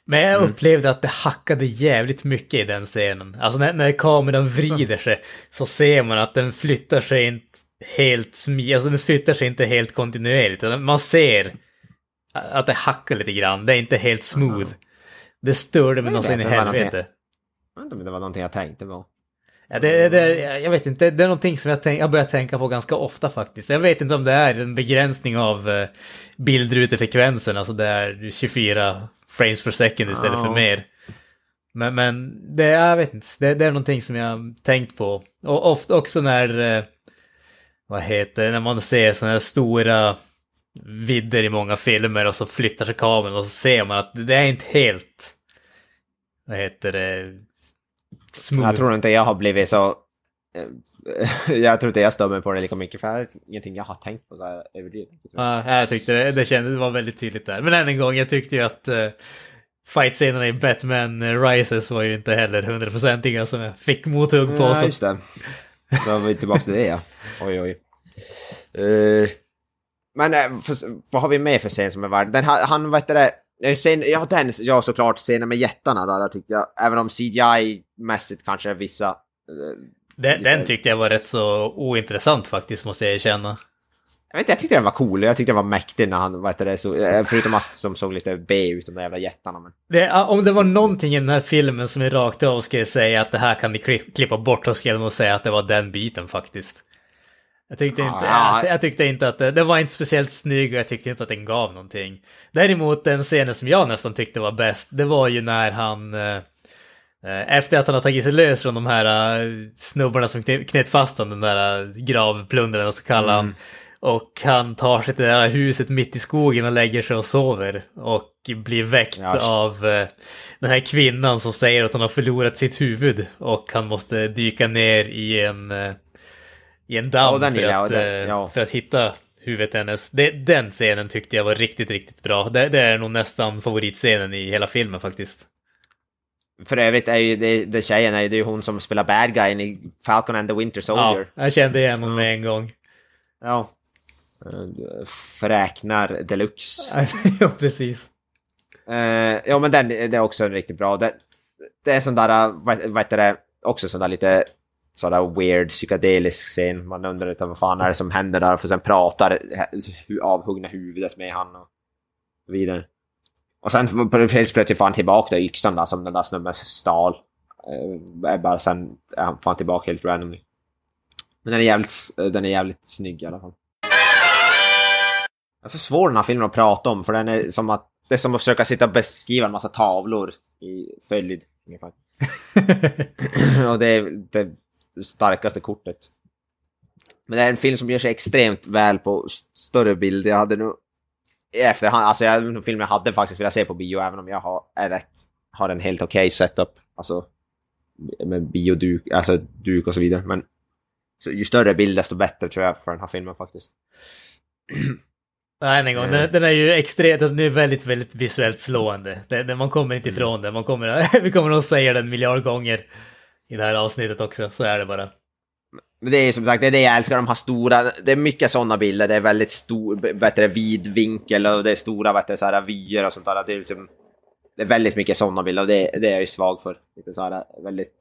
Men jag mm. upplevde att det hackade jävligt mycket i den scenen. Alltså när, när kameran vrider sig så ser man att den flyttar sig inte helt smidigt, alltså den flyttar sig inte helt kontinuerligt. Man ser att det hackar lite grann, det är inte helt smooth. Det störde mig någonsin i helvete. Jag vet inte om det var någonting jag tänkte på. Ja, det, det, jag vet inte, det är någonting som jag, tänk, jag börjar tänka på ganska ofta faktiskt. Jag vet inte om det är en begränsning av uh, bildrutefrekvensen, alltså det är 24 frames per second istället oh. för mer. Men, men det, jag vet inte, det, det, är någonting som jag tänkt på. Och ofta också när, uh, vad heter det, när man ser sådana här stora vidder i många filmer och så flyttar sig kameran och så ser man att det är inte helt, vad heter det, smooth. Jag tror inte jag har blivit så... Eh, *laughs* jag tror inte jag stör mig på det lika mycket för det är ingenting jag har tänkt på så här överdrivet. Ja, jag tyckte det, det kändes, det var väldigt tydligt där. Men än en gång, jag tyckte ju att uh, fight-scenerna i Batman Rises var ju inte heller hundraprocentiga som jag fick mothugg på. Ja, just det. Då var vi tillbaka till det ja. *laughs* Oj, oj. Uh, men för, vad har vi med för scen som är värd? Den, han, vad heter det? Sen, ja, den, ja såklart, scenen med jättarna där tyckte jag, även om CGI-mässigt kanske vissa... Den, den, tyckte jag var rätt så ointressant faktiskt, måste jag erkänna. Jag, vet, inte, jag tyckte den var cool, jag tyckte den var mäktig när han, vad heter det, så, eh, förutom att som såg lite B ut, de där jävla jättarna. Men... Det, om det var någonting i den här filmen som är rakt av skulle säga att det här kan ni klippa bort, så skulle jag säga att det var den biten faktiskt. Jag tyckte, inte, Ja. jag, jag tyckte inte att det, den var inte speciellt snygg och jag tyckte inte att den gav någonting. Däremot den scenen som jag nästan tyckte var bäst, det var ju när han... eh, Efter att han har tagit sig lös från de här eh, snubbarna som knöt fast honom, den där eh, gravplundraren och så kallar han. Och han tar sig till det där huset mitt i skogen och lägger sig och sover. Och blir väckt Ja. av den här kvinnan som säger att hon har förlorat sitt huvud. Och han måste dyka ner i en, i en damm Ja, den för, jag, att, den- ja. för att hitta huvudet hennes. Det, den scenen tyckte jag var riktigt, riktigt bra. Det, det är nog nästan favoritscenen i hela filmen faktiskt. För övrigt är ju det, det tjejen är ju, det är ju hon som spelar bad guyen i Falcon and the Winter Ja, Soldier. jag kände igen honom med en gång. Ja. Fräknar deluxe. *laughs* ja, precis. Uh, ja men den det är också riktigt bra. Det, det är sån där, eh, vad, vad heter det, också sån där lite sådär weird psykedelisk scen. Man undrar lite vad fan är det som händer där för sen pratar hu- avhuggna huvudet med han och vidare. Och sen på- helt plötsligt får han tillbaka den yxan där som den där snubben stal. Är bara sen är han får han tillbaka helt randomly. Men den är jävligt, den är jävligt snygg i alla fall. Det är så svår den här filmen att prata om för den är som att det är som att försöka sitta och beskriva en massa tavlor i följd ungefär. *laughs* och det är det starkaste kortet. Men det är en film som gör sig extremt väl på st- större bild. Jag hade nog i efterhand, alltså jag, en film jag hade faktiskt velat se på bio även om jag har, är rätt, har en helt okej setup. Alltså med bioduk, alltså duk och så vidare. Men så ju större bild desto bättre tror jag för den här filmen faktiskt. *clears throat* Nej, en gång. Mm. Den, den är ju extremt, den är väldigt, väldigt visuellt slående. Den, den, man kommer inte ifrån den. Man kommer, *laughs* vi kommer nog säga den miljard gånger i det här avsnittet också. Så är det bara. Men det är som sagt, det är det jag älskar, de här stora, det är mycket sådana bilder, det är väldigt stor, bättre vid vinkel och det är stora, vad så här vyer och sånt där. Det är liksom, det är väldigt mycket sådana bilder och det, det är jag ju svag för. Lite så här, väldigt...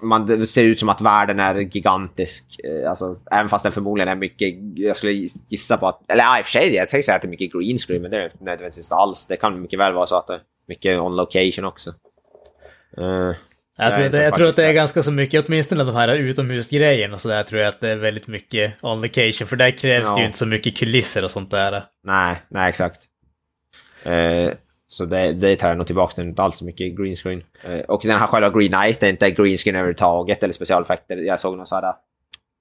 Man, ser ut som att världen är gigantisk, alltså även fast den förmodligen är mycket, jag skulle gissa på att, eller ja, i och för sig, jag säger att det är mycket green screen, men det är inte nödvändigtvis inte alls. Det kan mycket väl vara så att det är mycket on location också. Uh. Jag, tror, att, inte jag tror att det är ganska så mycket, åtminstone de här utomhusgrejerna och sådär, tror jag att det är väldigt mycket on location. För där krävs det Ja. ju inte så mycket kulisser och sånt där. Nej, nej exakt. Eh, så det, det tar jag nog tillbaka, det är inte alls så mycket green screen. Eh, och den här själva Green Knight är inte green screen överhuvudtaget eller specialeffekter. Jag såg någon sån här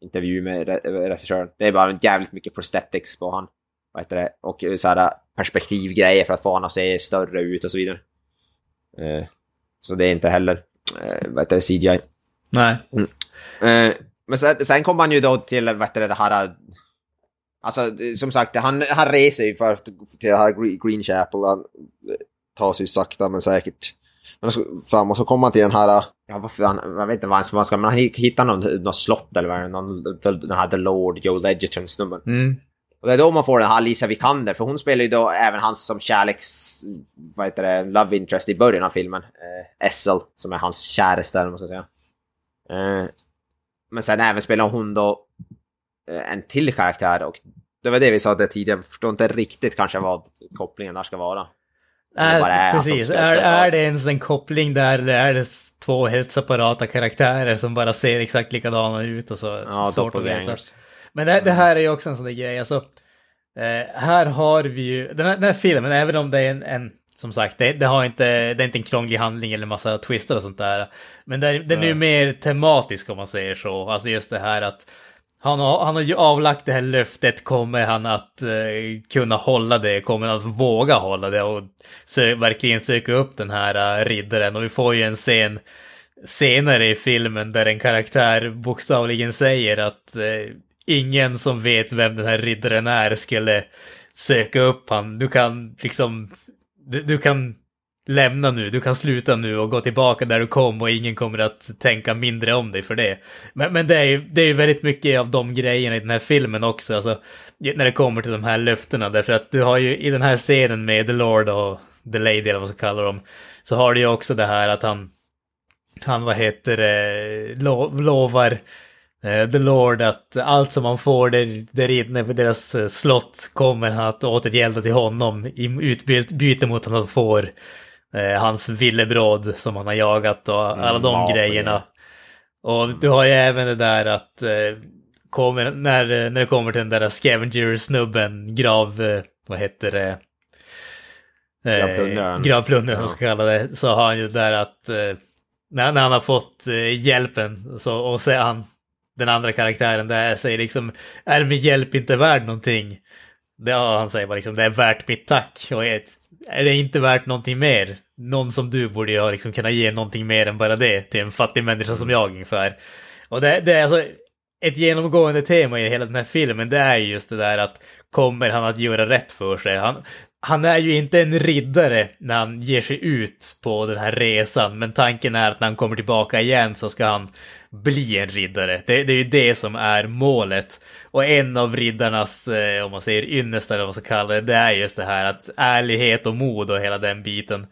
intervju med re- regissören. Det är bara jävligt mycket prosthetics på han. Vad heter det? Och så här perspektivgrejer för att få han att se större ut och så vidare. Eh, så det är inte heller, eh, vad heter det, CGI. Nej. Eh, men sen, sen kom han ju då till vad heter det, det här... Alltså det- som sagt, han, han reser ju för, till det här Gre- Green Chapel. Han eh, tar sig sakta men säkert men fram och så kommer han till den här... Ja, varför, han, jag vet inte vad han vad ska... Men han hittar någon, någon slott eller vad det är, den här The Lord, Joe Ledgerton-snubben. Mm. Och det är då man får den här Alicia Vikander, för hon spelar ju då även hans som kärleks... Vad heter det? Love interest i början av filmen. Eh, Essel, som är hans käraste, eller vad man ska säga. Eh, men sen även spelar hon då eh, en till karaktär och det var det vi sa det tidigare, jag förstår inte riktigt kanske vad kopplingen där ska vara. Bara är precis. Är, är det ens en koppling där eller är det två helt separata karaktärer som bara ser exakt likadana ut och så? Ja, doppelgangers. Men det, det här är ju också en sån där grej, alltså. Eh, här har vi ju, den här, den här filmen, även om det är en, en som sagt, det, det, har inte, det är inte en krånglig handling eller massa twister och sånt där. Men det, den är ju mer tematisk om man säger så. Alltså just det här att han har, han har ju avlagt det här löftet, kommer han att eh, kunna hålla det? Kommer han att våga hålla det och sö verkligen söka upp den här eh, riddaren? Och vi får ju en scen senare i filmen där en karaktär bokstavligen säger att eh, ingen som vet vem den här riddaren är skulle söka upp han. Du kan liksom, du, du kan lämna nu, du kan sluta nu och gå tillbaka där du kom och ingen kommer att tänka mindre om dig för det. Men, men det är ju det är ju väldigt mycket av de grejerna i den här filmen också, alltså när det kommer till de här löftena, därför att du har ju i den här scenen med The Lord och The Lady eller vad man ska kalla dem, så har du ju också det här att han han, vad heter det, lo, lovar The Lord att allt som han får där, där inne för deras eh, slott kommer han att återgälda till honom i utbyte mot att han får eh, hans villebråd som han har jagat och alla Mm, de mat och grejerna. Och du har ju även det där att eh, kommer, när, när det kommer till den där scavenger-snubben, grav, eh, vad heter det? Eh, Gravplundraren. Som Ja. ska kalla det, så har han ju det där att eh, när, när han har fått eh, hjälpen så, och så han, den andra karaktären där säger liksom, är min hjälp inte värd någonting? Det, ja, han säger bara liksom, det är värt mitt tack. Och är, är det inte värt någonting mer? Någon som du borde ju liksom kunna ge någonting mer än bara det till en fattig människa som jag ungefär. Och det, det är alltså ett genomgående tema i hela den här filmen, det är just det där att kommer han att göra rätt för sig? Han, han är ju inte en riddare när han ger sig ut på den här resan, men tanken är att när han kommer tillbaka igen så ska han bli en riddare. Det, det är ju det som är målet. Och en av riddarnas, eh, om man säger ynnest eller vad man ska kalla det, det är just det här att ärlighet och mod och hela den biten.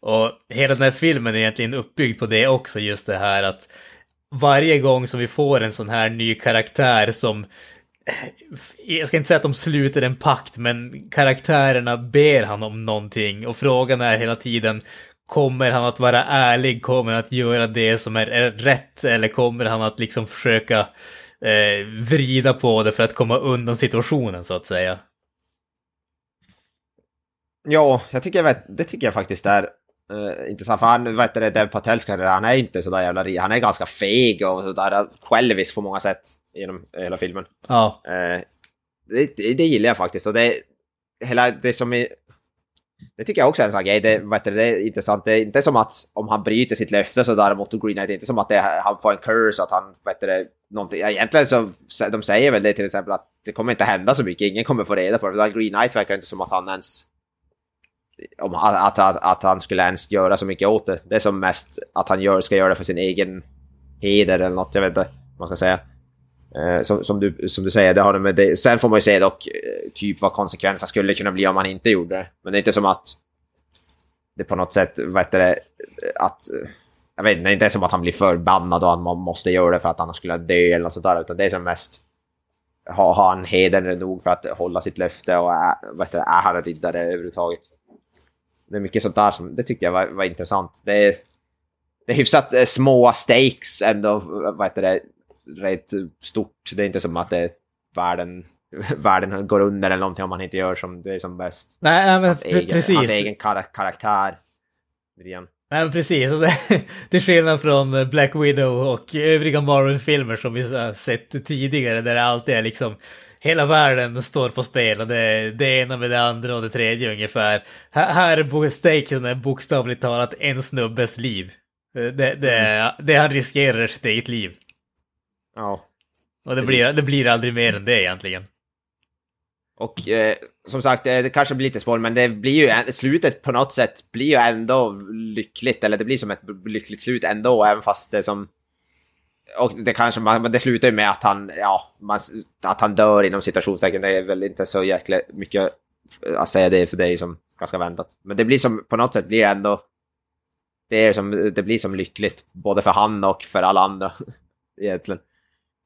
Och hela den här filmen är egentligen uppbyggd på det också, just det här att varje gång som vi får en sån här ny karaktär som jag ska inte säga att de sluter en pakt, men karaktärerna ber han om någonting och frågan är hela tiden Kommer han att vara ärlig? Kommer han att göra det som är rätt? Eller kommer han att liksom försöka eh, vrida på det för att komma undan situationen så att säga? Ja, jag tycker, jag vet, det tycker jag faktiskt är uh, intressant. För han, vet du, Dev Patels karaktär, han är inte sådär jävla ri- Han är ganska feg och sådär självisk på många sätt genom hela filmen. Ja, Eh, det, det, det gillar jag faktiskt. Och det, hela det som är... Det tycker jag också är en sån grej. Det, vet du, det är intressant. Det är inte som att om han bryter sitt löfte så däremot och Green Knight, det är inte som att det, han får en curse att han, vet du, det, någonting. Ja, Egentligen så de säger väl det till exempel att det kommer inte hända så mycket. Ingen kommer få reda på det. Green Knight verkar inte som att han ens om, att, att, att han skulle ens göra så mycket åt det. Det är som mest att han gör, ska göra det för sin egen heder eller något, jag vet inte vad man ska säga. Eh, som, som, du, som du säger, det har det med det. Sen får man ju se dock eh, typ vad konsekvenserna skulle kunna bli om han inte gjorde det. Men det är inte som att det på något sätt, vad heter det, att... Eh, jag vet inte, det är inte som att han blir förbannad och att man måste göra det för att han skulle dö eller något sånt där. Utan det är som mest... Har ha han heder nog för att hålla sitt löfte och är, vad heter det, är han riddare överhuvudtaget. Det är mycket sånt där som, det tyckte jag var, var intressant. Det är, det är hyfsat eh, små stakes ändå, vad heter det, rätt stort. Det är inte som att det är världen, *laughs* världen går under eller någonting om man inte gör som det är som bäst. nej, nej men Hans pre- egen, precis. hans egen kar karaktär. Grann. Nej men precis, *laughs* till skillnad från Black Widow och övriga Marvel-filmer som vi har sett tidigare där det alltid är liksom hela världen står på spel och det, det ena med det andra och det tredje ungefär. Här, här stakesen är bokstavligt talat en snubbes liv. Det, det, det han riskerar är sitt eget liv. Ja. Och det blir, det blir aldrig mer än det egentligen. Och eh, som sagt, eh, det kanske blir lite spoil, men det blir ju slutet på något sätt blir ju ändå lyckligt, eller det blir som ett lyckligt slut ändå, även fast det som... Och det kanske, man, men det slutar ju med att han, ja, man, att han dör inom citationstecken, det är väl inte så jäkla mycket att säga det för det är som ganska väntat. Men det blir som, på något sätt blir det ändå... Det, är som, det blir som lyckligt, både för han och för alla andra, *laughs* egentligen.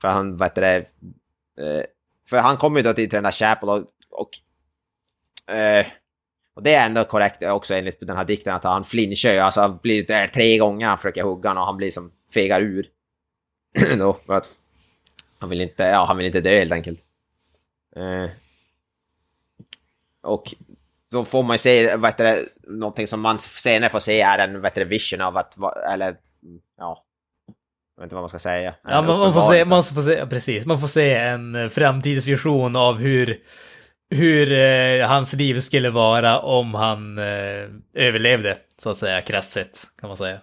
För han, vad heter det, eh, för han kommer ju då till den här Chapel och, och, eh, och det är ändå korrekt också enligt den här dikten att han flinchar ju, alltså han blir där tre gånger han försöker hugga honom och han blir som fegar ur då, för att han vill inte, ja han vill inte dö helt enkelt. Eh, och då får man ju se, vad heter det, någonting som man senare får se är en, vad heter det, vision av att, eller, ja, jag vet inte vad man ska säga. Ja, man, man, får se, man får se, precis, man får se en framtidsvision av hur, hur eh, hans liv skulle vara om han eh, överlevde, så att säga, krasst sett, kan man säga.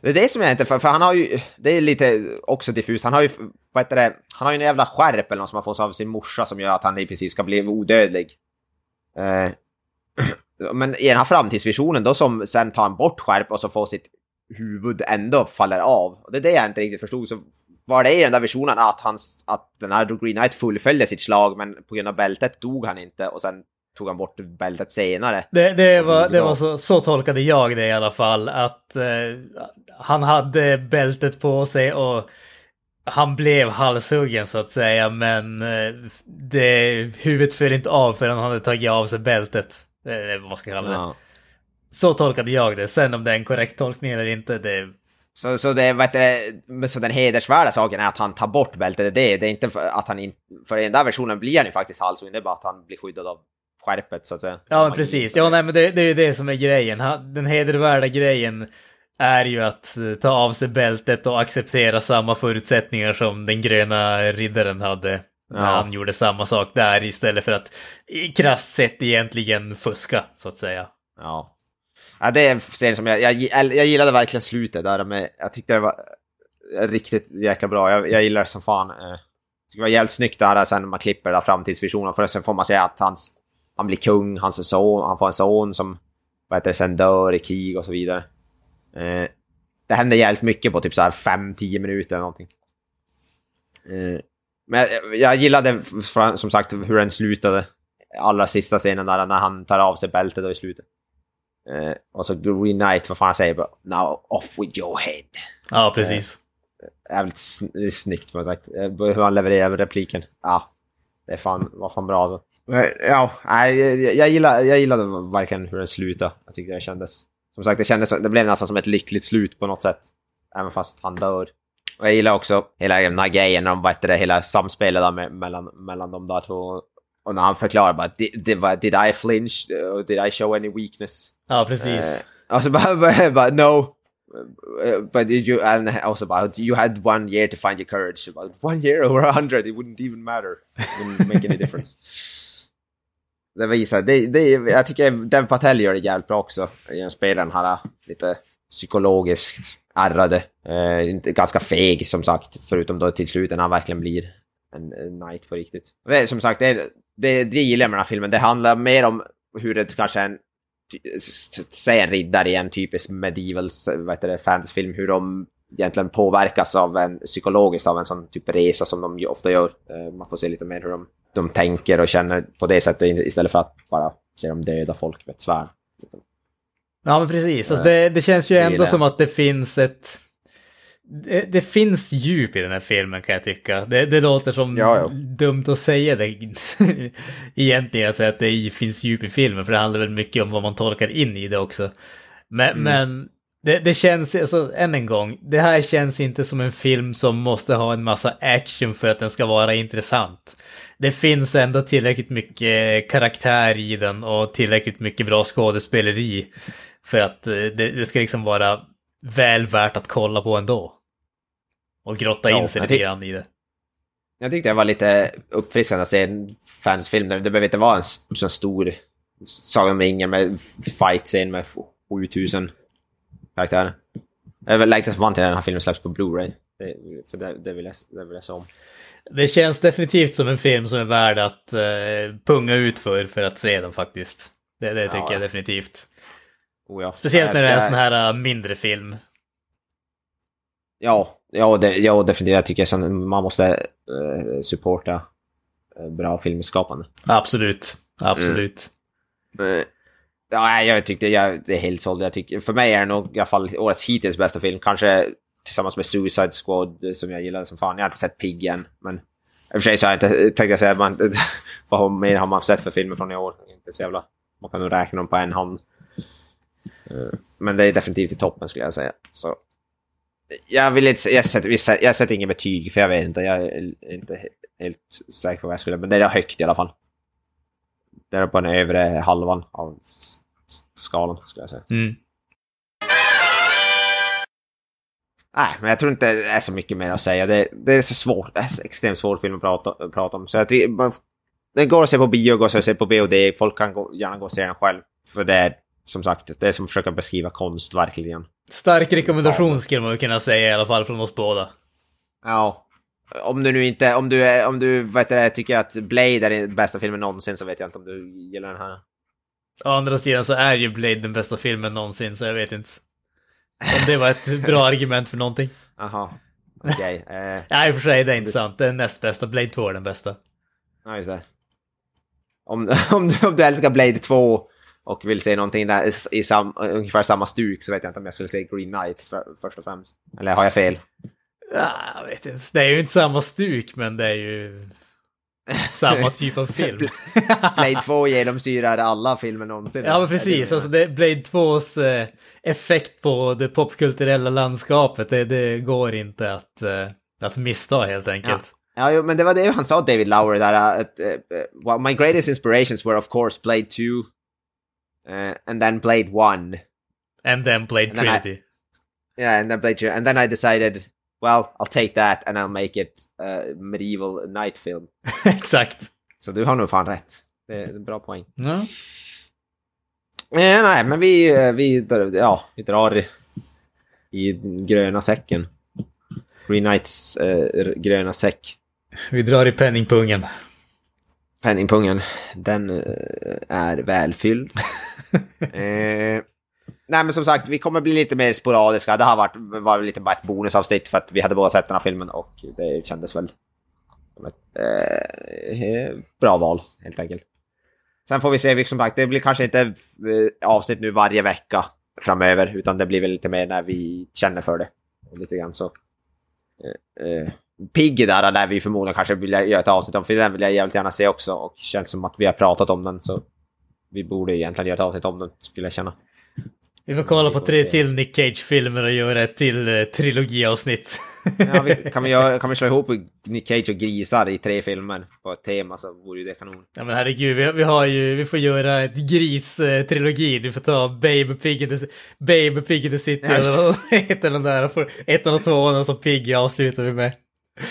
Det är det som jag inte, för, för han har ju, det är lite också diffust, han har ju, vad heter det, han har ju en jävla skärp eller något som han får av sin morsa som gör att han i princip ska bli odödlig. Eh, *clears throat* men i den här framtidsvisionen då som sen tar han bort skärp och så får sitt huvud ändå faller av. Och det är det jag inte riktigt förstod. Så var det i den där visionen att, hans, att den här Green Knight fullföljde sitt slag men på grund av bältet dog han inte och sen tog han bort bältet senare. Det, det var, det var så, så tolkade jag det i alla fall, att eh, han hade bältet på sig och han blev halshuggen så att säga, men eh, det, huvudet föll inte av förrän han hade tagit av sig bältet. Eller vad ska jag kalla det. Ja. Så tolkade jag det. Sen om det är en korrekt tolkning eller inte, det... Så, så, det, vet du, så den hedersvärda saken är att han tar bort bältet, det är det. Det är inte för att han inte... För i den där versionen blir han ju faktiskt halshuggen, det är bara att han blir skyddad av skärpet så att säga. Ja, men precis. Ja, nej, men det, det är ju det som är grejen. Den hedervärda grejen är ju att eh, ta av sig bältet och acceptera samma förutsättningar som den gröna riddaren hade. När Ja. han gjorde samma sak där istället för att i krasst sett egentligen fuska, så att säga. Ja. Ja, det är en serie som jag, jag, jag gillade verkligen slutet där med, jag tyckte det var riktigt jäkla bra. Jag, jag gillar det som fan. Eh, det var jävligt snyggt där sen när man klipper där framtidsvisionen. För sen får man säga att hans, han blir kung, hans son, han får en son som vad heter det, sen dör i krig och så vidare. Eh, det hände jävligt mycket på typ så här 5-10 minuter eller någonting. Eh, men jag, jag gillade som sagt hur den slutade. Allra sista scenen där när han tar av sig bältet då i slutet. Eh, och så Green Knight, vad fan han säger bara Now off with your head. Ja, precis. Jävligt sn- snyggt på något sätt. Eh, Hur han levererar repliken. Ja, det är fan, var fan bra alltså. Ja, nej, jag, gillar, jag gillade verkligen hur den slutade. Jag tyckte det kändes... Som sagt, det kändes, det blev nästan som ett lyckligt slut på något sätt. Även fast han dör. Och jag gillar också hela den här grejen, de, vad det, hela samspelet där med, mellan, mellan de där två. Och när han förklarar bara, did, did, did I flinch? Did I show any weakness? Ja, precis. Eh, och så bara, *laughs* bara, no. But you, and also about you had one year to find your courage. About one year or a hundred, it wouldn't even matter. It wouldn't make any difference. *laughs* Det visar, det, det, jag tycker Dev Patel gör det jävligt bra också. Genom att spela den här lite psykologiskt ärrade. Eh, ganska feg som sagt, förutom då till slut när han verkligen blir en, en knight på riktigt. Det som sagt, det, det, det gillar jag med den här filmen. Det handlar mer om hur det kanske är en säg en riddare i en typisk medieval vad heter det, fantasyfilm, hur de egentligen påverkas av en psykologiskt av en sån typ resa som de ofta gör. Eh, Man får se lite mer hur de, de tänker och känner på det sättet istället för att bara se dem döda folk med ett svärd. Ja, men precis. Alltså, det, det känns ju ändå som att det finns ett... Det, det finns djup i den här filmen kan jag tycka. Det, det låter som Ja, ja. dumt att säga det *laughs* egentligen, att säga att det finns djup i filmen, för det handlar väl mycket om vad man tolkar in i det också. Men, Mm. men det, det känns, alltså än en gång, det här känns inte som en film som måste ha en massa action för att den ska vara intressant. Det finns ändå tillräckligt mycket karaktär i den och tillräckligt mycket bra skådespeleri för att eh, det, det ska liksom vara väl värt att kolla på ändå. Och grotta Ja, in sig lite grann i det. Jag tyckte det var lite uppfriskande att se en fansfilm det behöver inte vara en s- sån stor Sagan om ringen med fight-scen med 7000 Jag längtar så fan till den här filmen släpps på Blu-ray. Det, för det, det, vill jag, det vill jag se om. Det känns definitivt som en film som är värd att eh, punga ut för, för att se den faktiskt. Det, det tycker Ja. jag definitivt. Oh, ja. Speciellt när det är en Jag- sån här eh, mindre film. Ja, ja, det, ja definitivt. Jag tycker sån, man måste eh, supporta bra filmskapande. Absolut. Absolut. Eh, Ja, jag tyckte jag, det är helt såld. Jag tycker, för mig är det nog i alla fall årets hittills bästa film. Kanske tillsammans med Suicide Squad som jag gillade som fan. Jag har inte sett Pig än, men i och för sig så har jag inte tänkt jag säga *laughs* man, vad mer har man sett för filmer från i år? Inte så jävla, man kan nog räkna dem på en hand. Men det är definitivt i toppen skulle jag säga. Så jag vill inte, jag sätter, jag sätter inget betyg för jag vet inte, jag är inte helt säker på vad jag skulle, men det är högt i alla fall. Det är på den övre halvan av skalan skulle jag säga. Mm. Nej, men jag tror inte det är så mycket mer att säga. Det, det är så svårt, det är så extremt svår film att prata, prata om. Så jag den går att se på bio, går att se på VOD, folk kan gå, gärna gå och se den själv. För det är som sagt, det är som att försöka beskriva konst verkligen. Stark rekommendation skulle man kunna säga i alla fall från oss båda. Ja. Om du nu inte, om du, om du vet det, tycker att Blade är den bästa filmen någonsin så vet jag inte om du gillar den här. Å andra sidan så är ju Blade den bästa filmen någonsin, så jag vet inte. Om det var ett bra *laughs* argument för någonting. Jaha. Okej. eh, Nej, i och för sig, det är inte sant. Den näst bästa. Blade 2 är den bästa. Ja, just det. Om, *laughs* om, du, om du älskar Blade 2 och vill se någonting där i, sam, ungefär samma stuk så vet jag inte om jag skulle säga Green Knight för, först och främst. Eller har jag fel? Ah, jag vet inte, det är ju inte samma stuk men det är ju samma typ av film. *laughs* Blade 2 genomsyrar alla filmer någonsin. Ja men precis, alltså det, Blade 2s eh, effekt på det popkulturella landskapet, det, det går inte att, eh, att missta helt enkelt. Ja, jo, men det var det han sa, David Lower, där att uh, well, my greatest inspirations were of course Blade 2 uh, and then Blade 1. And then Blade And then I- Trinity. Yeah, and then Blade 2. And then I decided, well, I'll take that and I'll make it a medieval night film. *laughs* Exakt. Så du har nog fan rätt. Det är en bra poäng. Ja. Eh, nej, men vi, eh, vi, ja, vi drar i, i gröna säcken. Green Knights eh, gröna säck. Vi drar i penningpungen. Penningpungen, den eh, är välfylld. *laughs* eh, nej men som sagt, vi kommer bli lite mer sporadiska. Det har varit, var lite bara ett bonusavsnitt för att vi hade båda sett den här filmen och det kändes väl som ett eh, bra val helt enkelt. Sen får vi se, som sagt, det blir kanske inte eh, avsnitt nu varje vecka framöver, utan det blir väl lite mer när vi känner för det. Lite grann så. Eh, eh, Piggy där lär vi förmodligen kanske vilja göra ett avsnitt om, för den vill jag jävligt gärna se också. Och känns som att vi har pratat om den, så vi borde egentligen göra ett avsnitt om den, skulle jag känna. Vi får kolla på tre till Nick Cage-filmer och göra ett till eh, trilogiavsnitt. Ja, vi, *laughs* kan, vi göra, kan vi slå ihop Nick Cage och grisar i tre filmer på ett tema så vore ju det kanon. Ja men herregud, vi, vi har ju, vi får göra ett gris-trilogi. Du får ta Babe Pig in the, Babe Pig in the City Ja, eller vad *laughs* heter den där. Får Ettan och tvåan och så Piggy avslutar vi med.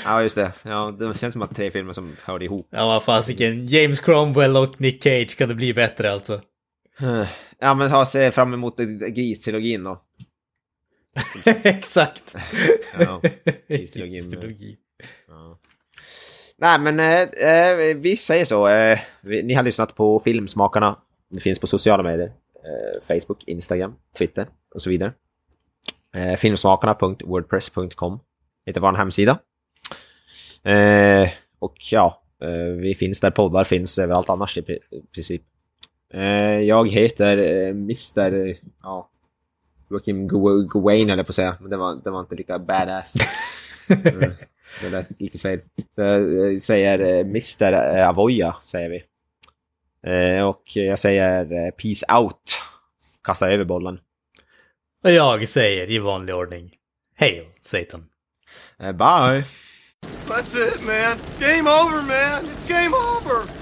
Ja, just det. Ja, det känns som att tre filmer som hörde ihop. Ja vad fasiken, James Cromwell och Nick Cage kan det bli bättre alltså. Ja, men ha se fram emot gris-trilogin då. *laughs* Exakt. Ja, *laughs* gris-trilogin. Trilogi. Ja. Nej, men eh, eh, vi säger så. Eh, vi, ni har lyssnat på Filmsmakarna. Det finns på sociala medier. Eh, Facebook, Instagram, Twitter och så vidare. Eh, filmsmakarna.wordpress.com heter vår hemsida. Eh, och ja, eh, vi finns där poddar finns överallt annars i pri- princip. Eh, jag heter eh, Mr... Ja, Joakim Gawain höll jag på att säga, men det var, det var inte lika badass. Mm, *laughs* det lät lite fel. Så jag säger Mr Avoya, säger vi. Eh, och jag säger Peace out. Kastar över bollen. Och jag säger i vanlig ordning, Hail Satan. Eh, bye! That's it, man. Game over, man. It's game over.